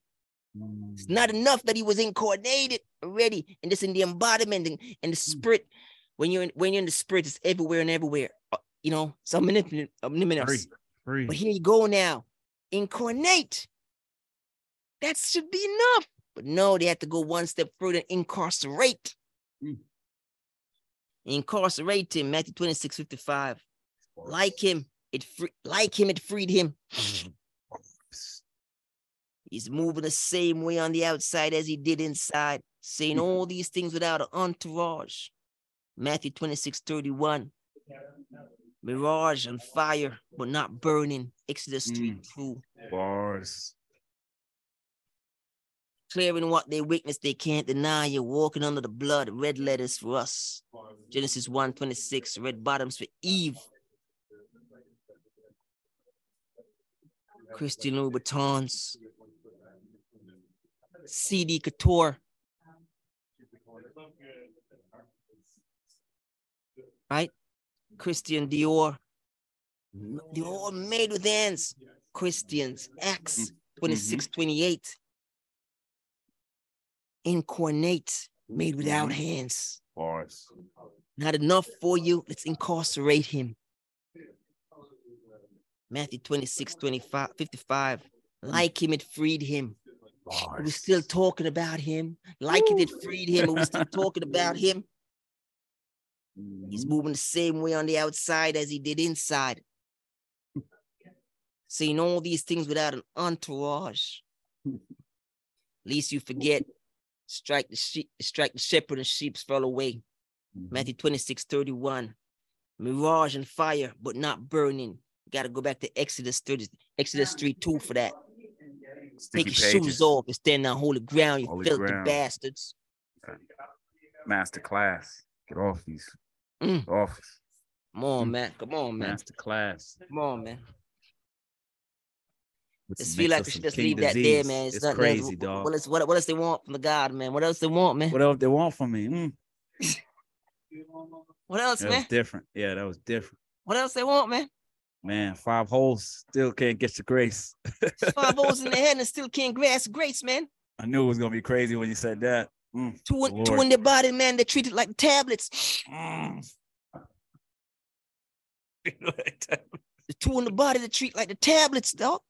It's not enough that he was incarnated already, and this in the embodiment and, and the spirit. When you're in, when you're in the spirit, it's everywhere and everywhere. Uh, you know, it's omnipotent, omnipotent. Free. But here you go now, incarnate. That should be enough. But no, they had to go one step further and incarcerate. Mm. Incarcerate him, Matthew 26, 55. Like him, it free, like him, it freed him. He's moving the same way on the outside as he did inside, saying mm-hmm. all these things without an entourage. Matthew 26, 31. Mirage on fire, but not burning. Exodus 3, mm. 2. Bars. Clearing what they witness, they can't deny. You're walking under the blood. Red letters for us. Genesis 1, 26. Red bottoms for Eve. Christian Louboutins. CD Couture. Right? Christian Dior. Mm-hmm. They're all made with hands. Christians, Acts 26, 28. Mm-hmm. Incarnate, made without mm-hmm. hands. Bars. Not enough for you. Let's incarcerate him. Matthew 26, 25, 55. Like him, it freed him. Are we're still talking about him? Like it, it freed him. Are we still talking about him? He's Mhm. moving the same way on the outside as he did inside. Saying all these things without an entourage. Least you forget, strike the sheep, strike the shepherd and sheep fell away. Mhm. Matthew 26, 31. Mirage and fire, but not burning. Gotta go back to Exodus 30, Exodus 3 2 for that. Sticky Take your shoes off and stand on holy ground, you Holy filthy ground. bastards. Master class. Get off these. Mm. Office. Come on, Mm. man. Come on, man. Master class. Come on, man. Just feel like we should just leave that there, man. It's, not- crazy, what- dog. What else, what, what else they want from the God, man? What else they want, man? What else they want from me? Mm. What else, That man? different. Yeah, that was different. What else they want, man? Man, five holes still can't get your grace. Five holes in the head and still can't grasp grace, man. I knew it was gonna be crazy when you said that. Mm. Two, in- two in their body, man. They treat it like tablets. Mm. The two in the body they treat like the tablets, dog.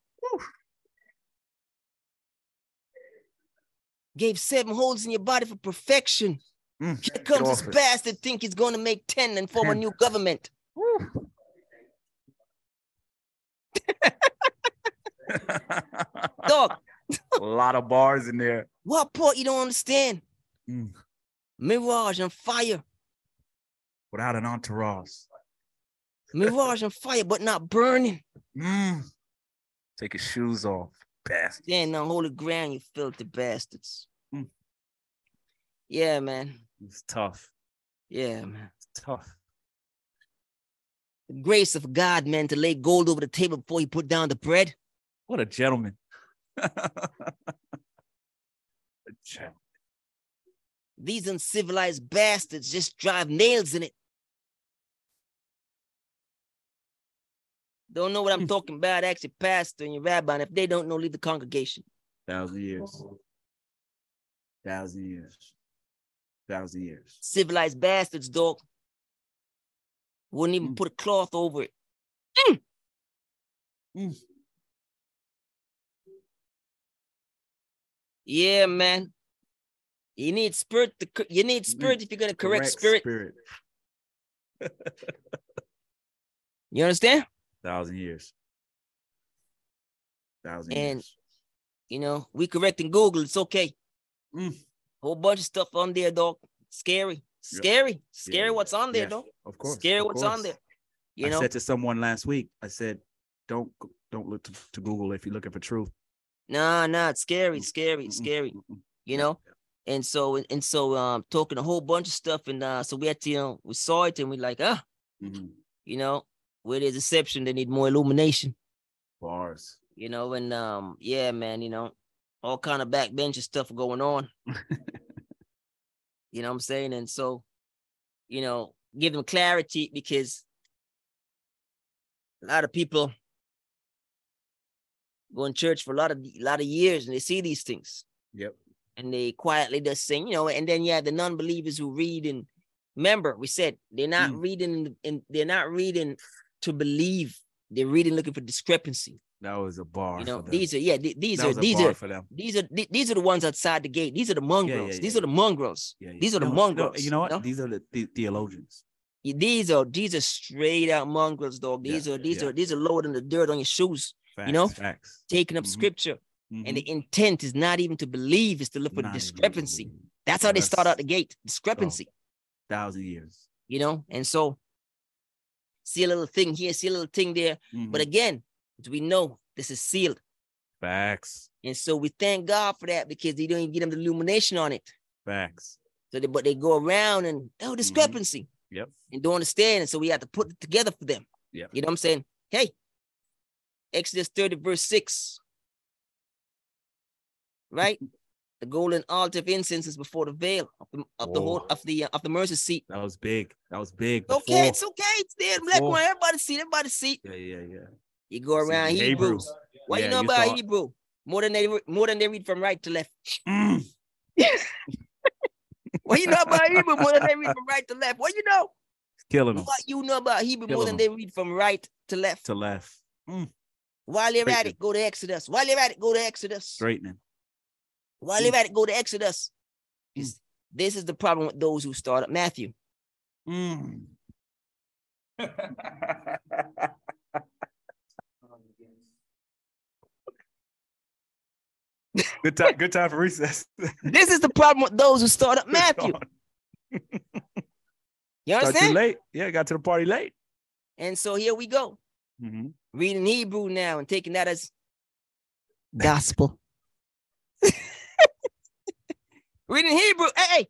Gave seven holes in your body for perfection. Mm. Here comes this bastard think he's going to make 10 and form a new government. Dog, a lot of bars in there. what part you don't understand? Mm. Mirage and fire. Without an entourage. Mirage and fire, but not burning. Mm. Take your shoes off. Bastard. Stand on holy ground, you filthy bastards. Mm. Yeah, man. It's tough. Yeah, man. It's tough. The grace of God, man, to lay gold over the table before he put down the bread. What a gentleman. a gentleman. These uncivilized bastards just drive nails in it. Don't know what I'm Hmm. talking about. Ask your pastor and your rabbi. And if they don't know, leave the congregation. Thousand years. Thousand years. Thousand years. Civilized bastards, dog. Wouldn't even Mm. put a cloth over it. Mm. Yeah, man. You need spirit. To, you need spirit if you're gonna correct, spirit. spirit. You understand? Thousand years. Thousand And- years. You know, we correcting Google. It's okay. Mm. Whole bunch of stuff on there, dog. Scary, scary, scary. Yeah, What's on there, yes, dog? Of course. Scary. of What's on there? You I know. said to someone last week, I said, don't don't look to, to Google if you're looking for truth. Nah, nah. It's scary, scary, scary. You know. And so and so um talking a whole bunch of stuff and uh so we had to you know we saw it and we like ah Mhm. you know where there's deception they need more illumination Bars. you know and um yeah man you know all kind of backbench stuff going on you know what I'm saying and so you know give them clarity because a lot of people go in church for a lot of a lot of years and they see these things Yep. and they quietly just sing, you know, and then you have the non-believers who read and remember we said they're not Mm. reading and they're not reading to believe, they're reading looking for discrepancy. That was a bar. You know, these are yeah, th- these are these are for them. these are th- these are the ones outside the gate. These are the mongrels. yeah, these yeah, are the mongrels. These are the No, no, mongrels, you know what? you know? These are the, the theologians. These are these are straight out mongrels, dog. These are these are these are loading the dirt on your shoes, Facts, know? Facts. taking up Mhm. scripture, Mhm. and the intent is not even to believe, it's to look for Not even discrepancy. That's how they start out the gate, discrepancy. Thousand years. you know and so see a little thing here see a little thing there but Mhm. again as we know this is sealed facts. and so we thank god for that because they don't even give them the illumination on it Facts. so they, but they go around and oh discrepancy Yep. and don't understand and so we have to put it together for them Yeah. you know what i'm saying hey exodus 30 verse 6 right The golden altar of incense is before the veil of the of the whole of the uh, of the mercy seat. That was big. That was big. Okay, it's okay. It's there. Black Before- one. Everybody see. Everybody see. Yeah, yeah, yeah. You go around Hebrew. Hebrews. What Yeah, you know you about thought- Hebrew? More than they more than they read from right to left. Mm. What you know about Hebrew? More than they read from right to left. What you know? Killing them What you know about Hebrew? More than they read from right to left. to left. While you're at it, go to Exodus. While you're at it, go to Exodus. Straightening. While you're at it, go to Exodus. Mm. This- This is the problem with those who start up Matthew. good time. Good time for recess. This is the problem with those who start up Matthew. You Got too understand? late. Yeah, got to the party late. And so here we go. Mhm. Reading Hebrew now and taking that as gospel. Reading Hebrew. Hey, hey.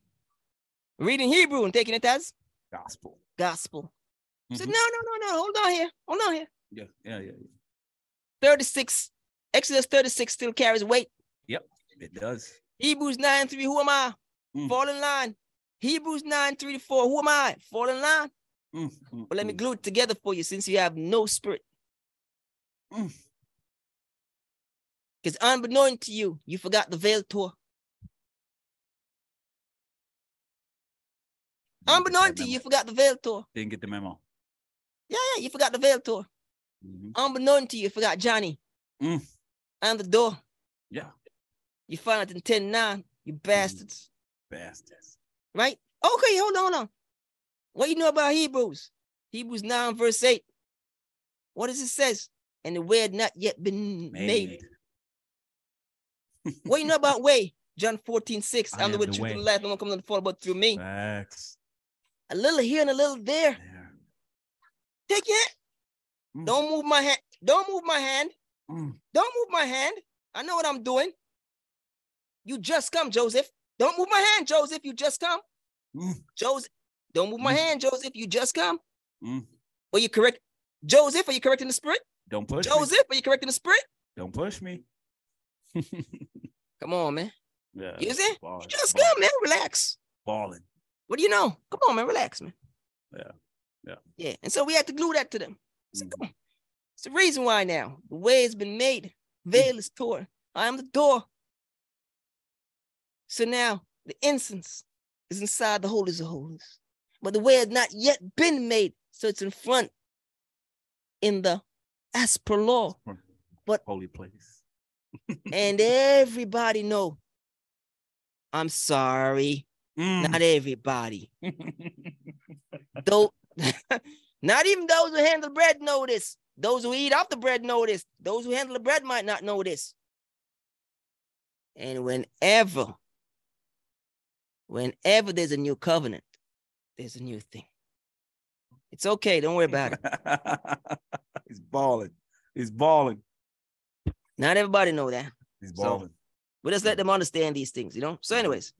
Reading Hebrew and taking it as Gospel. gospel. Said, Mhm. no, no, no, no. Hold on here. Hold on here. Yeah, yeah, yeah. yeah. 36. Exodus 36 still carries weight. Yep, it does. Hebrews 9 3. Who am I? Mm. Fall in line. Hebrews 9 3 to 4. Who am I? Fall in line. Mm, mm, But let me mm. glue it together for you since you have no spirit. Mm. Because unbeknown to you, you forgot the veil tour. Didn't get that Unbeknown to you, you forgot the veil tour. Didn't get the memo. Yeah, yeah, you forgot the veil tour. Mhm. Unbeknown to you, you forgot Johnny Mm. and the door. Yeah, You found out in 10 9, you bastards. bastards. Right? Okay, hold on, hold on. What you know about Hebrews? Hebrews 9, verse 8. What does it says? And the way had not yet been made. Made. What you know about way? John 14, 6. I I'm the way, truth, and life. No one comes to the Father but through me. Facts. A little here and a little there. Yeah. Take it. Mm. Don't move my hand. Don't move my hand. Mm. Don't move my hand. I know what I'm doing. You just come, Joseph. Don't move my hand, Joseph. You just come. Mm. Joseph. Don't move my Mm. hand, Joseph. You just come. Mm. Are you correct? Joseph, are you correcting the spirit? Don't push me. Joseph, are you correcting the spirit? Don't push me. Come on, man. yeah. You see? Ballin', Just ballin', come, man. Relax. Balling. What do you know? Come on, man. Relax, man. Yeah. Yeah. Yeah. And so we had to glue that to them. So Mhm. come on. It's the reason why now. The way has been made. Veil is torn. I am the door. So now the incense is inside the holies of holies. But the way has not yet been made. So it's in front in the as per law. Holy place. And everybody know. I'm sorry. Mm. Not everybody. Though not even those who handle bread know this. Those who eat off the bread know this. Those who handle the bread might not know this. And whenever, whenever there's a new covenant, there's a new thing. It's okay. Don't worry about it. He's balling. He's balling. Not everybody know that. He's So- balling. But let's let them understand these things, you know? So, anyways,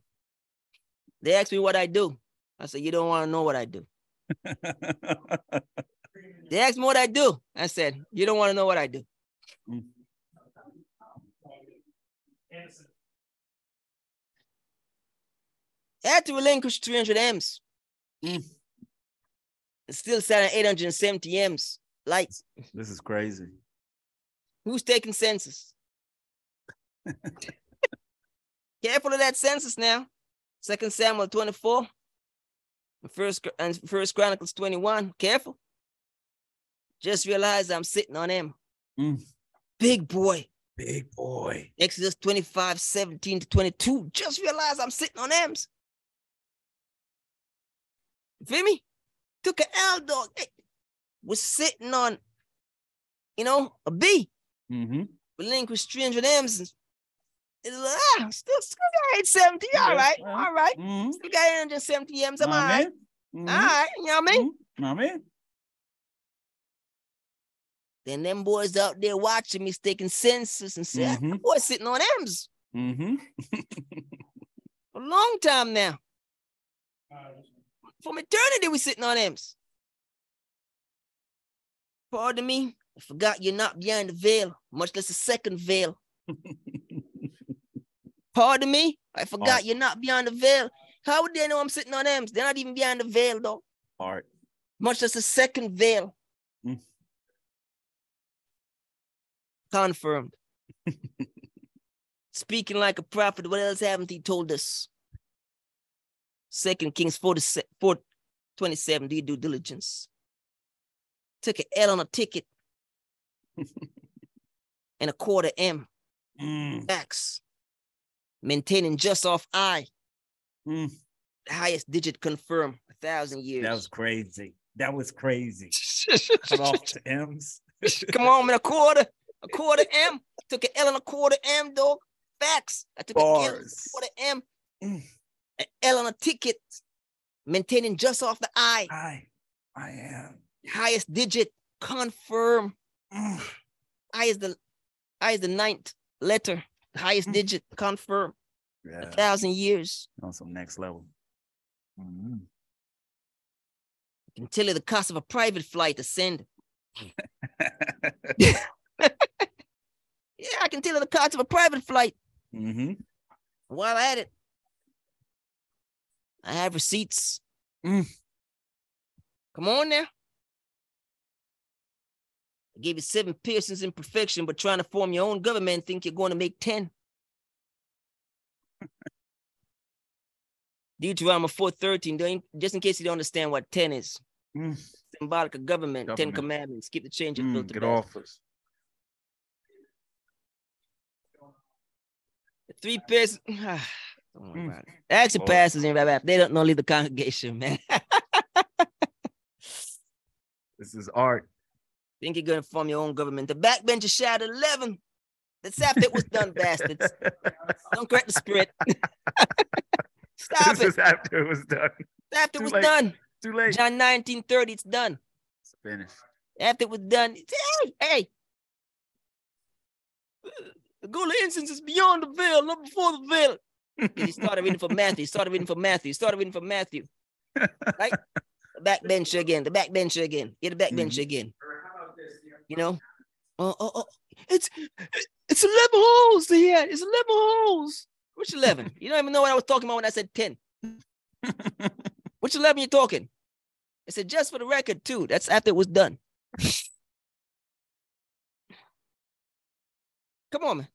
they asked me what I do. I said, You don't want to know what I do. They asked me what I do. I said, You don't want to know what I do. Mm. I had to relinquish 300 M's. Mm. Still selling 870 M's. Lights. this is crazy. Who's taking census? Careful of that census now. Second Samuel 24. First and First Chronicles 21. Careful. Just realize I'm sitting on him. Mm. Big boy. Big boy. Exodus 25, 17 to 22. Just realize I'm sitting on M's. You feel me? Took an L dog. Hey, was sitting on, you know, a B. Mm-hmm. Relinquished 300 M's. and- It's like, ah, still, still got 870. All Yeah, right. yeah. All right. Mm-hmm. Still got 870 M's. I'm Know all what I right. mean? All right. You know what I mean? Mhm. Know I mean? Then them boys out there watching me taking census and say, Mhm. boy sitting on M's Mm-hmm. a long time now. From eternity, we're sitting on M's. Pardon me, I forgot you're not behind the veil, much less a second veil. Pardon me? I forgot Art. you're not beyond the veil. How would they know I'm sitting on M's? They're not even beyond the veil, though. Art. Much as the second veil. Mm. Confirmed. Speaking like a prophet, what else haven't he told us? Second Kings 47, 4, 27, do you due diligence? Took an L on a ticket and a quarter M. Mm. Maintaining just off I. mm. The highest digit confirm a thousand years. That was crazy. That was crazy. Cut off the M's. Come on, man, a quarter, a quarter M. Took an L and a quarter M, dog. Facts. I took an L and a quarter M, Mm. An L on a ticket. Maintaining just off the I. I, I am. Highest digit confirm. Mm. I is the I is the ninth letter. Highest Mm. digit confirm. A thousand years. on some next level. Mhm. I can tell you the cost of a private flight to send. Yeah, I can tell you the cost of a private flight. Mhm. While at it, I have receipts. Mm. Come on now. I gave you seven piercings in perfection, but trying to form your own government, think you're going to make 10. Deuteronomy 4.13, don't- just in case you don't understand what 10 is. Mm. Symbolic of government, 10 commandments, keep the change of Mm, filter Get off us. Three pairs. don't worry Mm. about it. Ask Lord. pastors Rabbi. They don't know leave the congregation, man. This is art. Think you're gonna form your own government. The backbencher shot 11. That's after it was done, bastards. Don't correct the spirit. Stop this it. is after it was done. After it was late. done. Too late. John 1930, it's done. It's finished. After it was done, hey, hey. The goal of incense is beyond the veil, not before the veil. He started reading from Matthew. He started reading from Matthew. He started reading from Matthew. Right? The backbencher again. The backbencher again. Get the backbencher mm-hmm. again. You know? Oh, oh, oh. It's it's 11 holes here. It's 11 holes. Which 11? You don't even know what I was talking about when I said 10. Which 11 you talking? I said, just for the record, too. That's after it was done. Come on, man.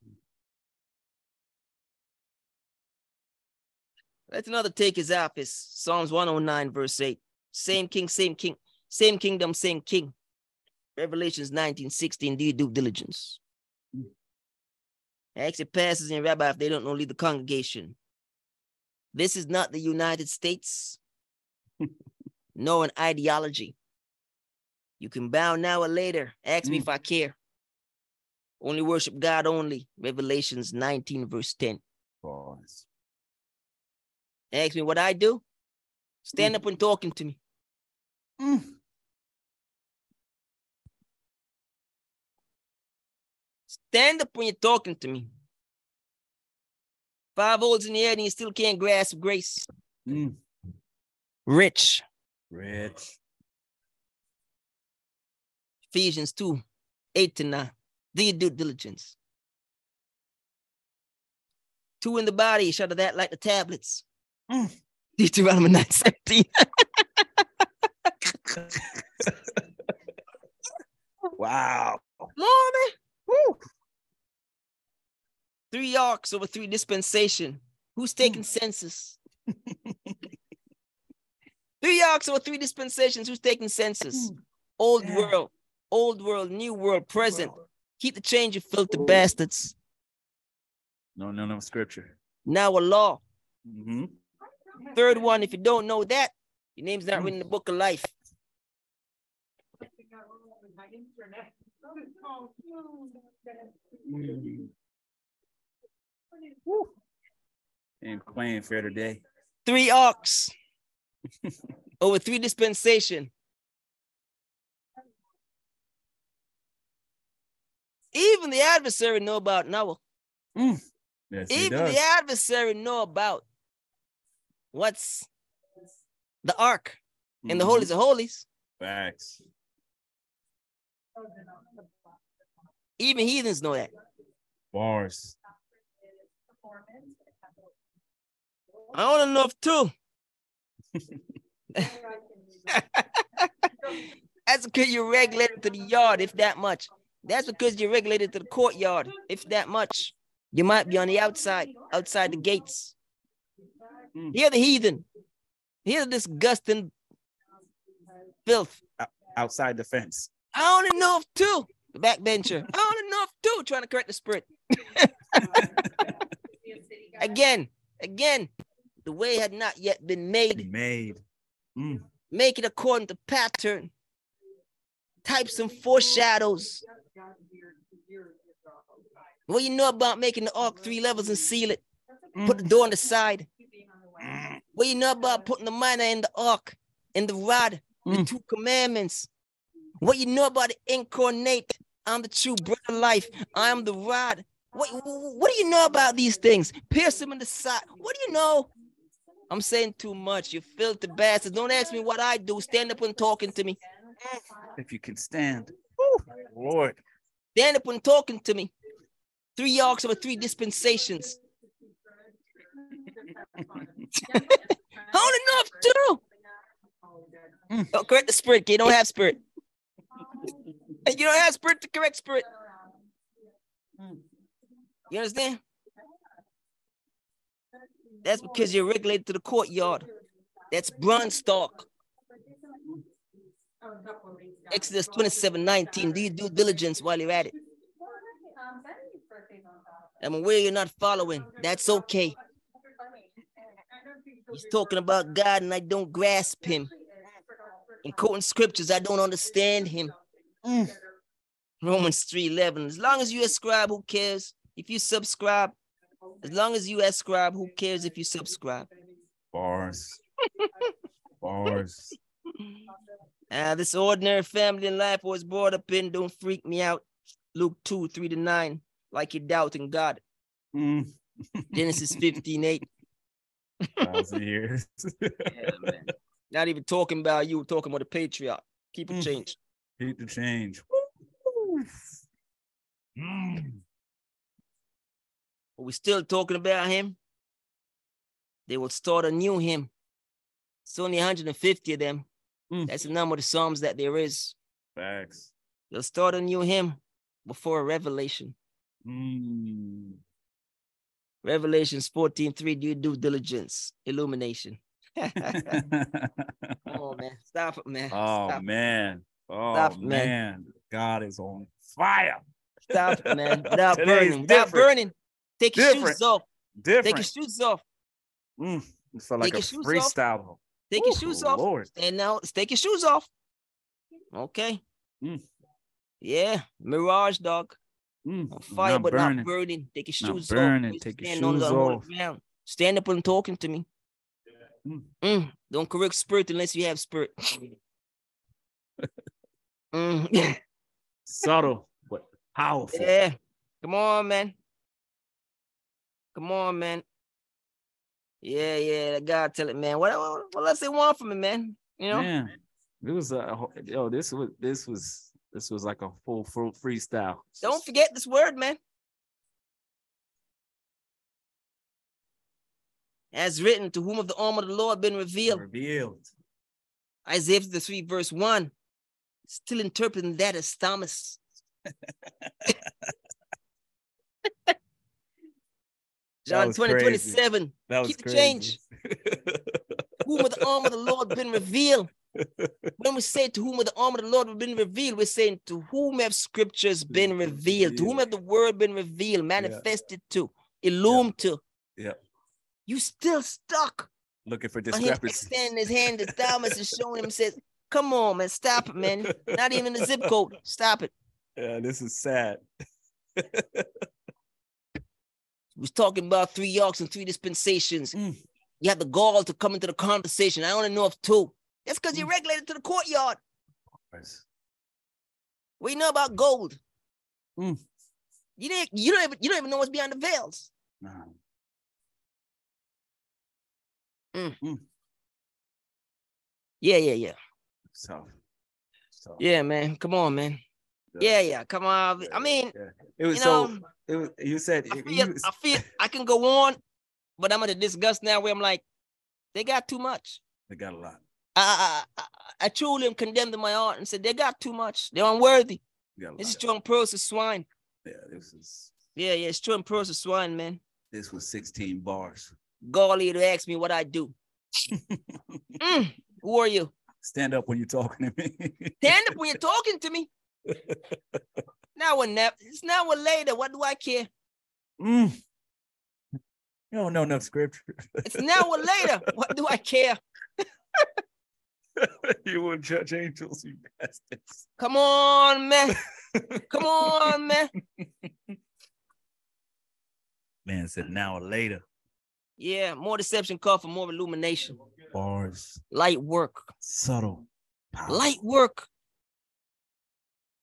Let's another take his office. Psalms 109, verse 8. Same king, same king, same kingdom, same king. Revelations 19, 16, do your due diligence. Ask your pastors and rabbi if they don't know lead the congregation. This is not the United States, nor an ideology. You can bow now or later. Ask me Mm. if I care. Only worship God only. Revelations 19, verse 10. Ask me what I do. Stand Mm. up when talking to me. Mm. Stand up when you're talking to me. Five holes in the air and you still can't grasp grace. Mm. Rich. Rich. Ephesians 2, 8 to 9. Do your due diligence. Two in the body, shut of that like the tablets. Mm. Deuteronomy 9, 17. wow. Come on, man. Woo. Three arcs over three dispensation. Who's taking census? three arcs over three dispensations. Who's taking census? Old Yeah. world, old world, new world, present. Keep the change, you filthy bastards. No, no, no scripture. Now a law. Mm-hmm. Third one, if you don't know that, your name's not written in the book of life. And playing fair today. Three arcs over three dispensation. Even the adversary know about Noah. Mm. Yes, Even the adversary know about what's the ark in the holies of mm-hmm. holies. Facts. Even heathens know that. Bars. I own enough too. That's because you're regulated to the yard, if that much. That's because you're regulated to the courtyard, if that much. You might be on the outside, outside the gates. Mm. Hear the heathen. Hear the disgusting filth. Outside the fence. I own enough too. The backbencher. I own enough too. Trying to correct the spirit. again, again, the way had not yet been made. Made. Mm. Make it according to pattern. types and foreshadows. What you know about making the ark three levels and seal it? Put the door on the side. What you know about putting the manna in the ark, in the rod, the Mm. two commandments? What you know about the incarnate? I'm the true bread of life. I am the rod. What, what do you know about these things? Pierce them in the side. What do you know? I'm saying too much. You filthy bastards. Don't ask me what I do. Stand up and talking to me. If you can stand. Woo, Lord. Stand up and talking to me. Three arcs over three dispensations. Hold enough too. Mm. Don't correct the spirit. You don't have spirit. You don't have spirit to correct spirit. You understand? That's because you're regulated to the courtyard. That's bronze stock. Exodus 27 19. Do your due diligence while you're at it. I'm aware you're not following. That's okay. He's talking about God and I don't grasp him. In quoting scriptures, I don't understand him. Mm. Romans 3:11. As long as you ascribe, who cares? If you subscribe, as long as you ascribe, who cares if you subscribe? Bars. Bars. Uh, this ordinary family in life was brought up in, don't freak me out. Luke 2, 3 to 9, like you're doubting God. Mm. Genesis 15, 8. Thousand years. Not even talking about you, talking about the patriarch. Keep it Mm. changed. Keep the change. Mm. But we're still talking about him. They will start a new hymn. It's only 150 of them. Mm. That's the number of the Psalms that there is. Facts. They'll start a new hymn before a revelation. Mm. Revelations 14, 3, do due diligence, illumination. On, man. Stop it, man. oh Stop, man. Oh Stop, man. man. God is on fire. stop it, man. Without burning. Without burning. Take your shoes off. Different. Take your shoes off. Mm. Felt like Take a your shoes off. freestyle. Take your shoes off. Lord. And now take your shoes off. Okay. Mm. Yeah. Mirage, dog. Mm. On fire, Not but burning. not burning. Take your Not shoes burning. off. Take your shoes off. ground. Stand up and talking to me. Mm. Mm, Don't correct spirit unless you have spirit. Mm, Subtle, but powerful. Yeah. Come on, man. Come on, man. Yeah, yeah. God tell it, man. What, what, what else they want from me, man? You know? Man, it was a yo. This was this was this was like a full full freestyle. Don't forget this word, man. As written, to whom of the arm of the Lord been revealed. revealed. Isaiah 53, verse 1. Still interpreting that as Thomas. John was 20, crazy. 27. That was Keep the change. Whom of the arm of the Lord been revealed. When we say to whom the arm of the Lord have been revealed, we're saying to whom have scriptures been revealed, to whom have the word been revealed, manifested to, illumined to. Yeah. You still stuck Looking for discrepancies. extending his hand to Thomas and showing him says, Come on, man, stop it, man. Not even the zip code. Stop it. Yeah, this is sad. Was talking about three arcs and three dispensations. Mm. You have the gall to come into the conversation. I only know of two. That's because you're mm. regulated to the courtyard. What you know about gold? Mm. You didn't. You don't even. You don't even know what's behind the veils. Nah. Mm. Mm. Yeah, yeah, yeah, So, so yeah, man. Come on, man. Yeah, yeah. Come on. I mean, yeah. it was you so. know, It was. You said I feel. you- I feel. I can go on but I'm at a disgust now where I'm like, they got too much. They got a lot. I, I, I, truly am condemned in my heart and said they got too much. They're unworthy. They got a This is strong pearls of swine. Yeah, this is Yeah, yeah, strong pearls of swine, man. this was 16 bars. Golly to ask me what I do. Mm, who are you? Stand up when you're talking to me. Stand up when you're talking to me. Now or never. It's now or later. What do I care? Mm. You don't know enough scripture. It's now or later. What do I care? you will judge angels, you bastards. Come on, man. Come on, man. Man said now or later. Yeah, more deception call for more illumination. Bars, Light work. subtle, powerful. Light work.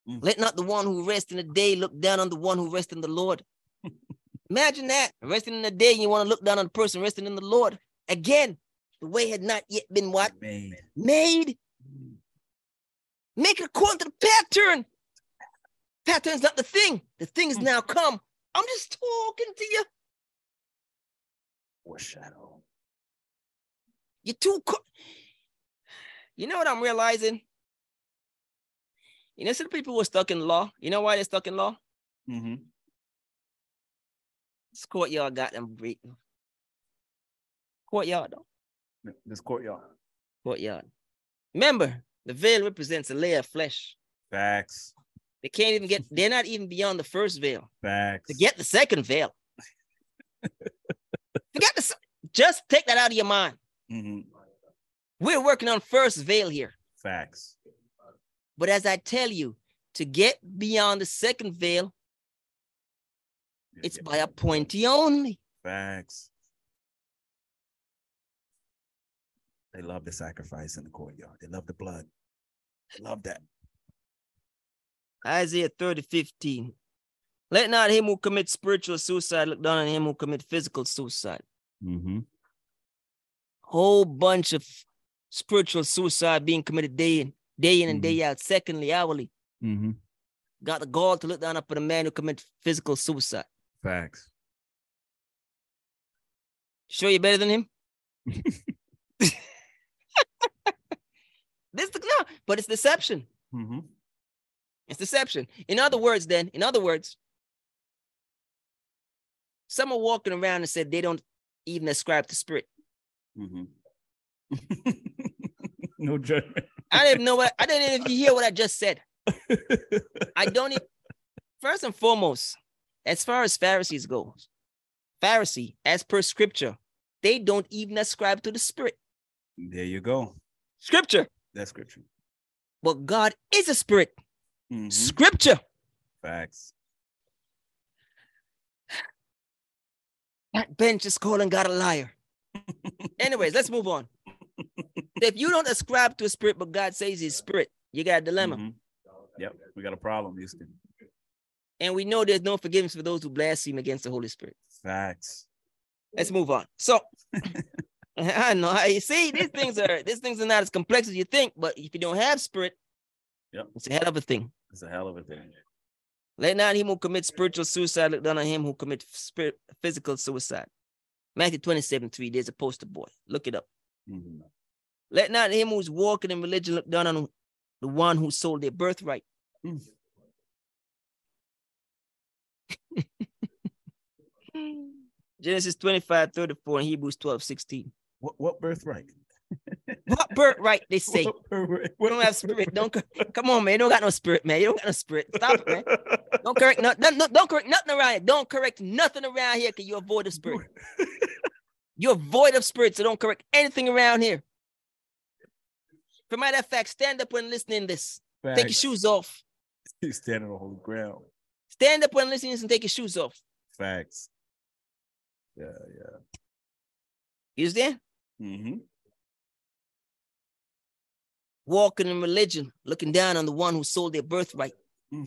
Mm. Let not the one who rests in the day look down on the one who rests in the Lord. Imagine that. Resting in the day, you want to look down on the person resting in the Lord. Again, the way had not yet been what? made. Made. Make it according to the pattern. Pattern's not the thing. The thing is now come. I'm just talking to you. Foreshadow. You're too. Co- you know what I'm realizing? You know, some people were stuck in law. You know why they're stuck in law? Mm-hmm. This courtyard got them breathing. Courtyard, though. This courtyard. Courtyard. Remember, the veil represents a layer of flesh. Facts. They can't even get, they're not even beyond the first veil. Facts. To get the second veil. Forget the, just take that out of your mind. hmm We're working on first veil here. Facts. But as I tell you, to get beyond the second veil, it's by a pointy only. Facts. They love the sacrifice in the courtyard. They love the blood. They love that. Isaiah 30, 15. Let not him who commits spiritual suicide look down on him who commit physical suicide. Mm-hmm. Whole bunch of spiritual suicide being committed day in, day in and day out, secondly, hourly. Mm-hmm. Got the gall to look down upon a man who commits physical suicide. Facts. Sure you're better than him? this the no, but it's deception. Mm-hmm. It's deception. In other words, then, in other words, some are walking around and said they don't even ascribe to spirit. Mm-hmm. no judgment. I didn't know what I didn't even hear what I just said. I don't even first and foremost, as far as Pharisees go, Pharisee, as per scripture, they don't even ascribe to the spirit. there you go. Scripture. That's scripture. But God is a spirit. Mhm. Scripture. Facts. That bench is calling God a liar. Anyways, let's move on. if you don't ascribe to a spirit, but God says he's spirit, you got a dilemma. Mhm. Yep, we got a problem, Houston. And we know there's no forgiveness for those who blaspheme against the Holy Spirit. Facts. Let's move on. So I know I see these things are these things are not as complex as you think, but if you don't have spirit, Yep. it's a hell of a thing. It's a hell of a thing. Let not him who commits spiritual suicide look down on him who commits spirit physical suicide. Matthew 27, 3, there's a poster boy. Look it up. Mhm. Let not him who's walking in religion look down on the one who sold their birthright. Mm. Genesis 25, 34, and Hebrews 12, 16. What what birthright? What birthright they say? Birthright? We don't have spirit. Don't come on, man. You don't got no spirit, man. You don't got no spirit. Stop it, man. Don't correct no, no, don't correct nothing around here. Don't correct nothing around here because you're void of spirit. You're void of spirit, so don't correct anything around here. For matter of fact, stand up when listening to this. Take your shoes off. You stand on holy ground. Stand up when listening to this and take your shoes off. Facts. Yeah, yeah. You understand? Mm-hmm. Walking in religion, looking down on the one who sold their birthright. Boy.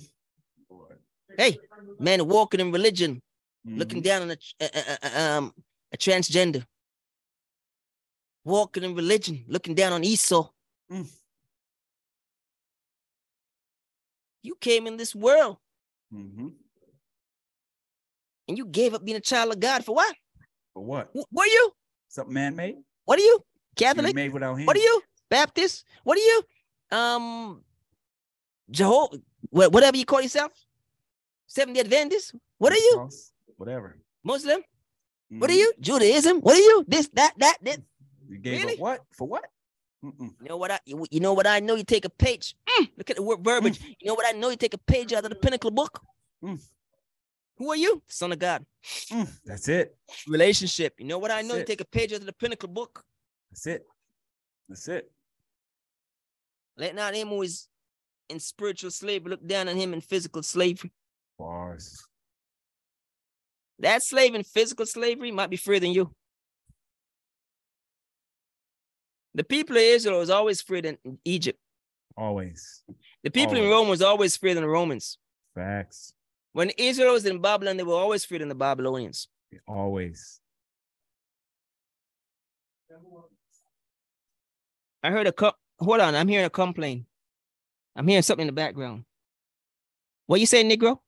Hey, man, walking in religion, looking Mhm. down on a, a, a- um, a transgender. Walking in religion, looking down on Esau. Mm. You came in this world Mhm. and you gave up being a child of God for what? For what? Wh- What are you? Something man-made? What are you? Catholic? Made without hands? What are you? Baptist? What are you? Um, Jehovah, whatever you call yourself. Seventh Adventist? What are you? Whatever. Muslim? What are Mhm. you? Judaism? What are you? This, that, that, this. You gave Really? up what? For what? Mm-mm. You know what I? You you know what I know? You take a page. Mm, look at the word verbiage. You know what I know? You take a page out of the Pinnacle book. Mm. Who are you? Son of God. Mm, That's it. Relationship. You know what I know? You take a page out of the Pinnacle book. That's it. That's it. Let not him who is in spiritual slavery look down on him in physical slavery. Bars. That slave in physical slavery might be freer than you. The people of Israel was always freer than Egypt. Always. The people in Always. Rome was always freer than the Romans. Facts. When Israel was in Babylon, they were always than the Babylonians. Always. I heard a co- hold on, I'm hearing a complaint. I'm hearing something in the background. What you say, Negro?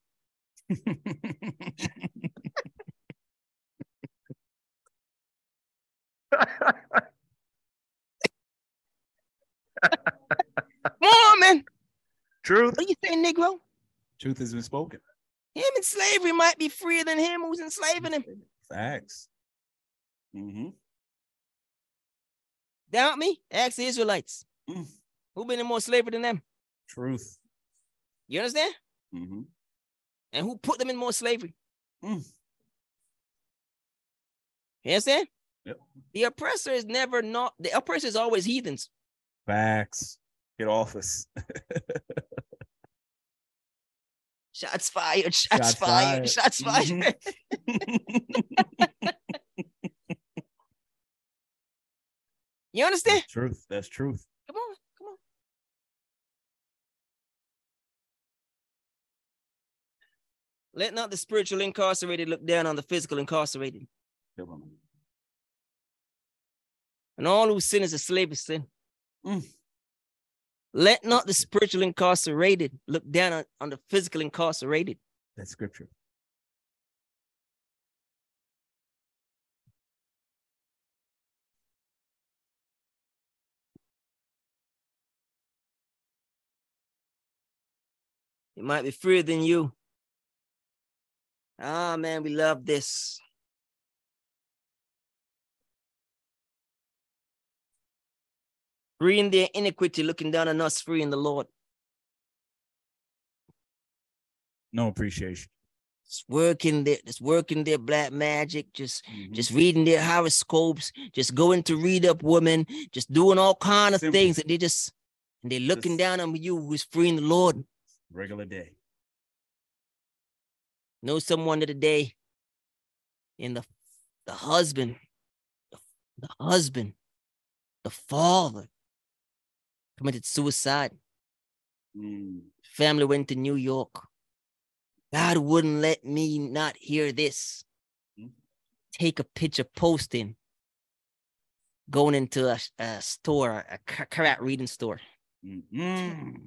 Come on, man. Truth. What you say, Negro? Truth has been spoken. In slavery might be freer than him who's enslaving him. Facts. Mm-hmm. Doubt me? Ask the Israelites. Mm. Who been in more slavery than them? Truth. You understand? Mm-hmm. And who put them in more slavery? Mm. You understand? Yep. The oppressor is never not the oppressor is always heathens. Facts. Get off us. Shots fired, shots, Shots fired, fired. shots fired. Mhm. You understand? That's truth. That's truth. Come on, come on. Let not the spiritual incarcerated look down on the physical incarcerated. And all who sin is a slave of sin. Mm. Let not the spiritual incarcerated look down on, on the physical incarcerated. That's scripture. It might be freer than you. Ah, man, we love this. Free in their iniquity, looking down on us, free in the Lord. No appreciation. Just working their, just working their black magic, just Mhm. just reading their horoscopes, just going to read up women, just doing all kind of Simple. things, and they just and they're looking Just- down on you who's free in the Lord. Regular day. know someone the other day in the the husband the husband the father committed suicide Mm. family went to new york god wouldn't let me not hear this Hmm. take a picture posting going into a, a store a karat reading store Mm-mm.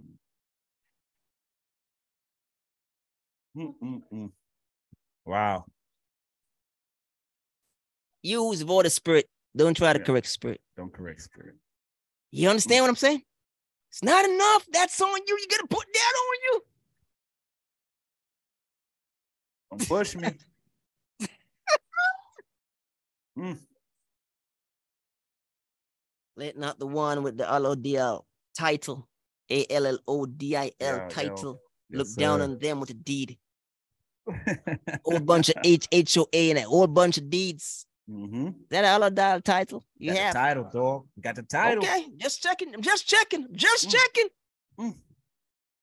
Mm-mm-mm. Wow. use voter spirit don't try to Yeah. correct spirit Don't correct spirit. you understand what i'm saying it's not enough that's on you you gotta put that on you Don't push me. Mm. Let not the one with the allodial title, A L L O D I yo. title, Yes, look down on them with a deed. Whole bunch of H H O A and a whole bunch of deeds. Mm-hmm. That a allodial title? You Got have. the title, dog. Got the title. Okay, just checking. I'm just checking. I'm just Mm. checking. Mm.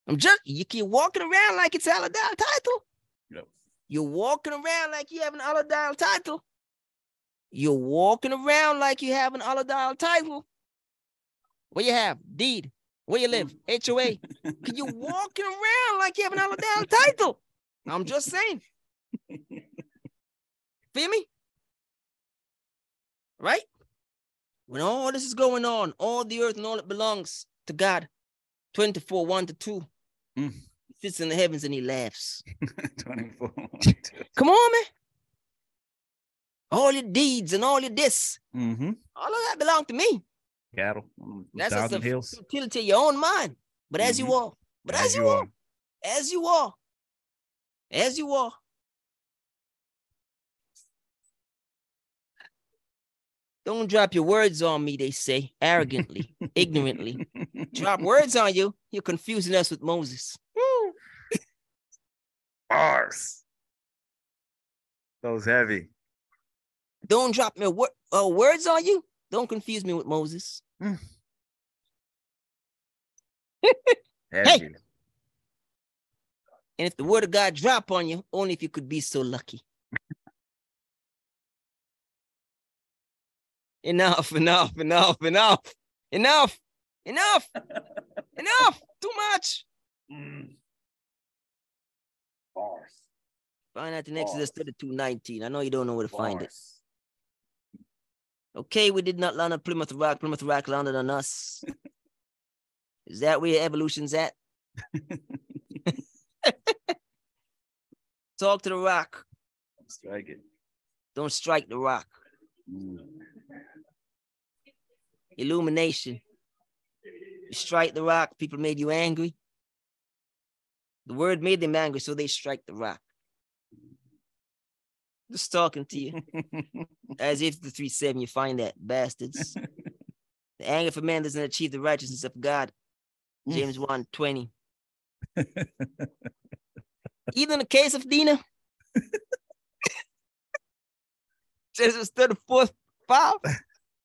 I'm just. You keep walking around like it's a allodial title. Yep. You're walking around like you have an allodial title. You're walking around like you have an allodial title. What you have? Deed. Where you live? HOA. You walking around like you have an allodial title. I'm just saying. Feel me? Right? When all this is going on, all the earth and all it belongs to God. 24, 1 to 2. Mm. He sits in the heavens and he laughs. 24. Come on, man. all your deeds and all your this. Mm-hmm. All of that belong to me. Cattle. mm, That's a hills. utility of your own mind. But as you Mhm. are, but as, you are, as you are, as you are. Don't drop your words on me, they say, arrogantly, ignorantly. Drop words on you, you're confusing us with Moses. Woo. Bars. Those heavy. Don't drop my wor- uh, words on you. Don't confuse me with Moses. Heavy. And if the word of God drop on you, only if you could be so lucky. Enough, enough, enough, enough, enough, enough, enough. Too much. Mm. Bars. Find out in Exodus Bars. 32 19. I know you don't know where to find it. Okay, we did not land on Plymouth Rock. Plymouth Rock landed on us. Is that where evolution's at? Talk to the rock. Strike it. Don't strike the rock. Mm. Illumination. You strike the rock, people made you angry. The word made them angry, so they strike the rock. Just talking to you. As if the 3 7 you find that, bastards. the anger of a man doesn't achieve the righteousness of God. James 1 20. Even in the case of Dinah, Genesis 34 5.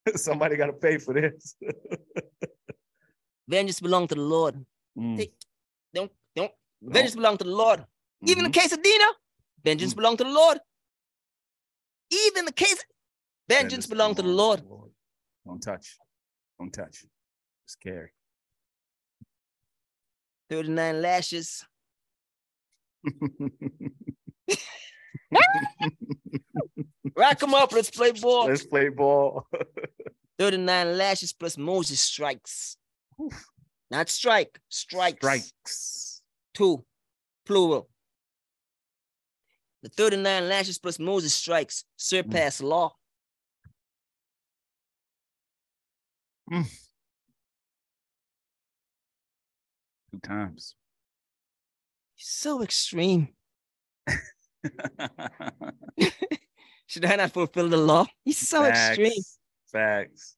Somebody got to pay for this. Vengeance belong to the Lord. Mm. Take- Don't, don't. Vengeance belong to the Lord. Even in Mhm. the case of Dinah, vengeance Mm. belong to the Lord. Even the case, vengeance belong to the Lord. Don't touch. Don't touch. Scary. 39 lashes. Rack them up. Let's play ball. Let's play ball. 39 lashes plus Moses strikes. Not strike, strikes. Strikes. Two, plural. The 39 lashes plus Moses strikes surpass mm. law. Mm. Two times. So extreme. Should I not fulfill the law? He's so extreme. Facts. Facts.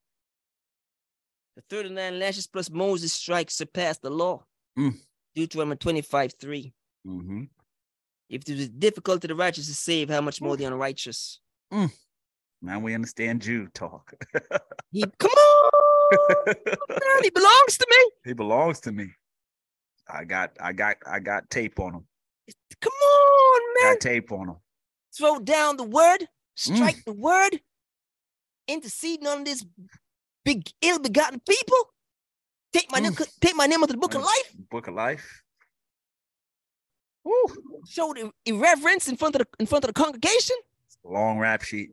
The 39 lashes plus Moses strikes surpass the law. Mm. Deuteronomy 25 3. Mm-hmm. If it is difficult to the righteous to save, how much more the unrighteous? Now we understand Jew talk. He come on, man, he belongs to me. he belongs to me. I got I got I got tape on him. Come on, man. Got tape on him. Throw down the word, Mm. strike the word, interceding on this big ill-begotten people. Take my name, Mm. take my name out of the book of life. Book of life. Woo. Show the irreverence in front of the in front of the congregation. Long rap sheet.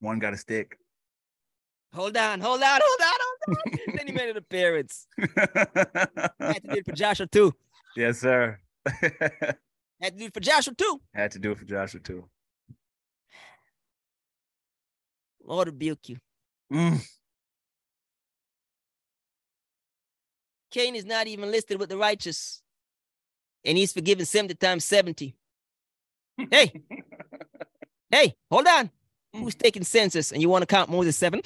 One got a stick. Hold on, hold on, hold on, hold on. then he made an appearance. Had to do it for Joshua too. yes, sir. Had to do it for Joshua too. Had to do it for Joshua too. Lord rebuke you. Mm. Cain is not even listed with the righteous, and he's forgiven 70 times 70. Hey, hey, hold on. Who's taking census and you want to count more than seven?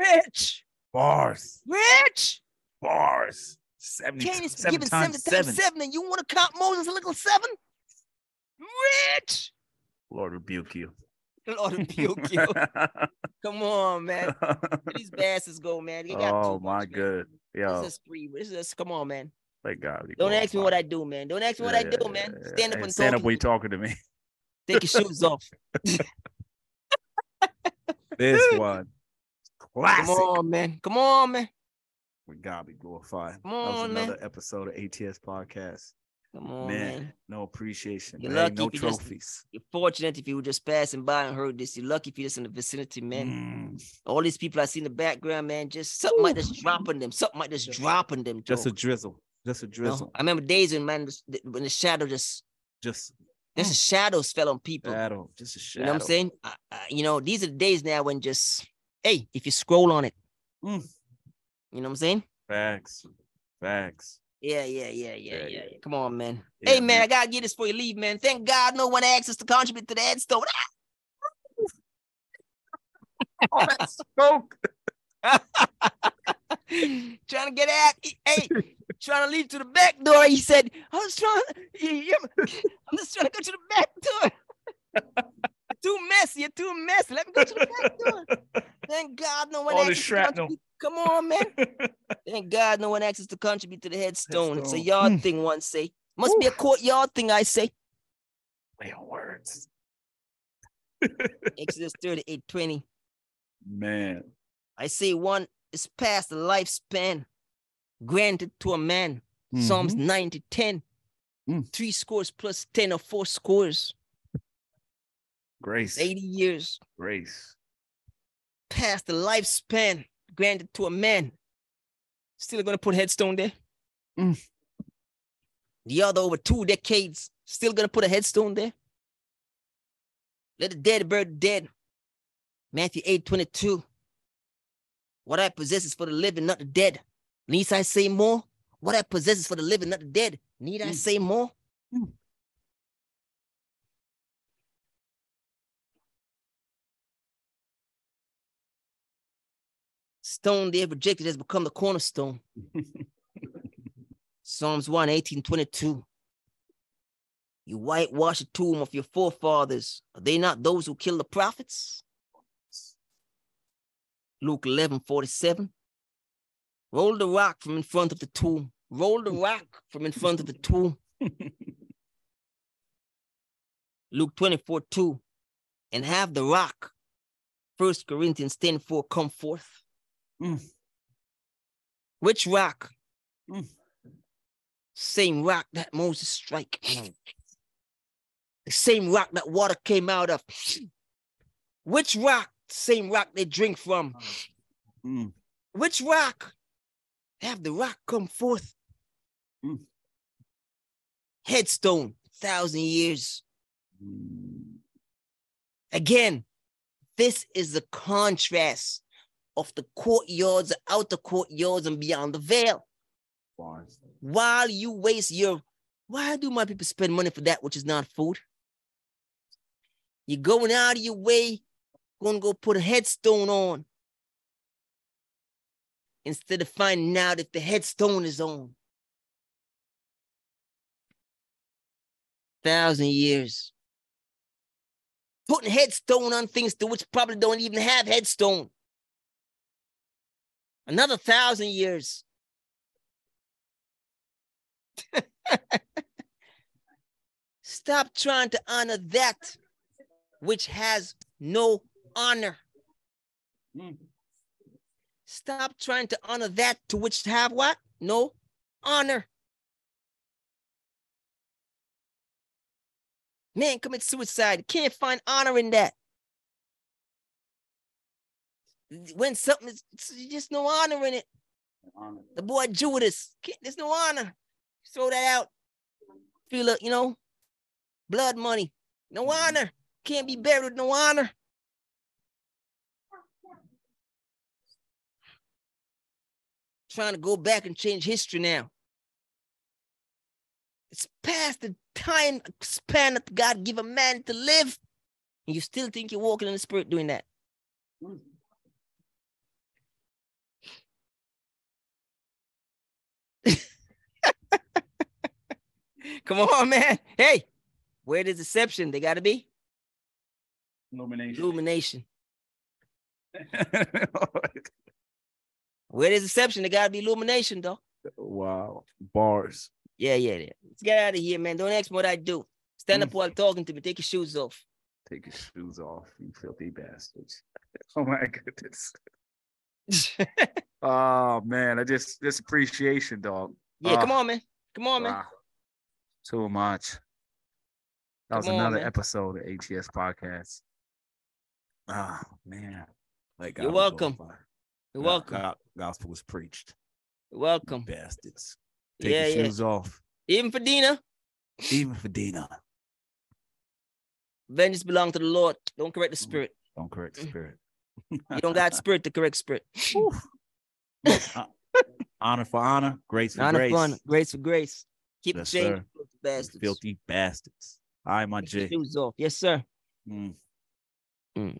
Rich, Bars. rich. Bars. 70, Cain is seven 70 times times seven. seven, and you want to count Moses a little seven? Rich. Lord rebuke you. Lord rebuke you. Come on, man. Where these bastards go, man. Oh my much, good. Yo, This is free. This is come on, man. thank God. Don't ask me what. I do, man. Don't ask me what I do, man. Yeah, Stand up and stand up when you're talking to me. Take your shoes off. This one. Come on, man. Come on, man. With God be glorified. Come on, that was on, man. another episode of ATS podcast. Come on, man, man. no appreciation. You're Hey, lucky no if you just- trophies. You're fortunate if you were just passing by and heard this. You're lucky if you're just in the vicinity, man. Mm, All these people I see in the background, man, just something might just dropping them. Something might just dropping them. just a drizzle. Just a drizzle. I remember days when man, when the shadow just, Just just shadows fell on people. shadow. Just a shadow. You know what I'm saying? Uh, uh, you know, these are the days now when just, hey, if you scroll on it, Mm. you know what I'm saying? Facts. Facts. Yeah, yeah, yeah, yeah, Yeah, yeah. yeah. Come on, man. Yeah, hey, man, I gotta get this for you leave, man. Thank God no one asked us to contribute to the headstone. Oh, that's smoke. trying to get out. Hey, trying to leave to the back door. He said, I was trying, I'm just trying to go to the back door. too messy. You're too messy. Let me go to the back door. Thank God no one All asked us to shrapnel. Come on, man. Thank God no one asked us to contribute to the headstone. It's a yard Mm. thing, one say. Must be a courtyard thing, I say. Play on words. Exodus 38 20. Man. I say one is past the lifespan granted to a man. Psalms 90 10. Mm. Three scores plus 10 or four scores. Grace. 80 years Grace. past the lifespan granted to a man. Still gonna put headstone there. Mm. The other over two decades, still gonna put a headstone there. Let the dead bury the dead. Matthew 8 22. What I possess is for the living, not the dead. Needs I say more? What I possess is for the living, not the dead. Need I Mm. say more? Mm. Stone they have rejected has become the cornerstone. Psalms 1 18 22. You whitewash the tomb of your forefathers. Are they not those who killed the prophets? Luke 11 47. Roll the rock from in front of the tomb. Roll the rock from in front of the tomb. Luke 24 2. And have the rock. First Corinthians 10 4 come forth. Mm. Which rock? Mm. Same rock that Moses strike. The same rock that water came out of. Which rock? Same rock they drink from. Mm. Which rock? Have the rock come forth. Mm. Headstone, thousand years. Mm. Again, this is the contrast of the courtyards, the outer courtyards, and beyond the veil. Bars. While you waste your, why do my people spend money for that which is not food? You're going out of your way, going to go put a headstone on instead of finding out if the headstone is on. Thousand years. Putting headstone on things to which probably don't even have headstone. Another thousand years. Stop trying to honor that which has no honor. Mm. Stop trying to honor that to which have what? No honor. Man commit suicide. Can't find honor in that. When something is just no honor in it. Honor. The boy Judas, there's no honor. Throw that out. Feel it, you know, blood money. No Mhm. honor. Can't be buried with no honor. Trying to go back and change history now. It's past the time span that God give a man to live. And you still think you're walking in the spirit doing that. Mm. Come on, man. Hey, where there's deception, they gotta be Illumination. illumination. Where there's deception, they gotta be illumination, though. wow. Bars. Yeah, yeah, yeah. Let's get out of here, man. Don't ask me what I do. Stand up Mm. while talking to me. Take your shoes off. Take your shoes off, you filthy bastards. Oh my goodness. Oh man, I just this appreciation, dog. yeah, come Ah. on, man. Come on, man. Wow. Too much. That was on, another man. episode of ATS Podcast. Oh man. Like You're welcome. glorified. You're God- welcome. God- gospel was preached. You're welcome. Bastards. Take yeah, your yeah. shoes off. Even for Dinah, Even for Dinah. vengeance belongs to the Lord. Don't correct the Mm. spirit. Don't correct the spirit. You don't got spirit to correct spirit. Honor for honor, grace for Honor grace. for honor, grace for grace. Keep Yes, the change, sir. filthy bastards. Filthy bastards. All right, my Take your J. shoes off. Yes, sir. Mm. Mm.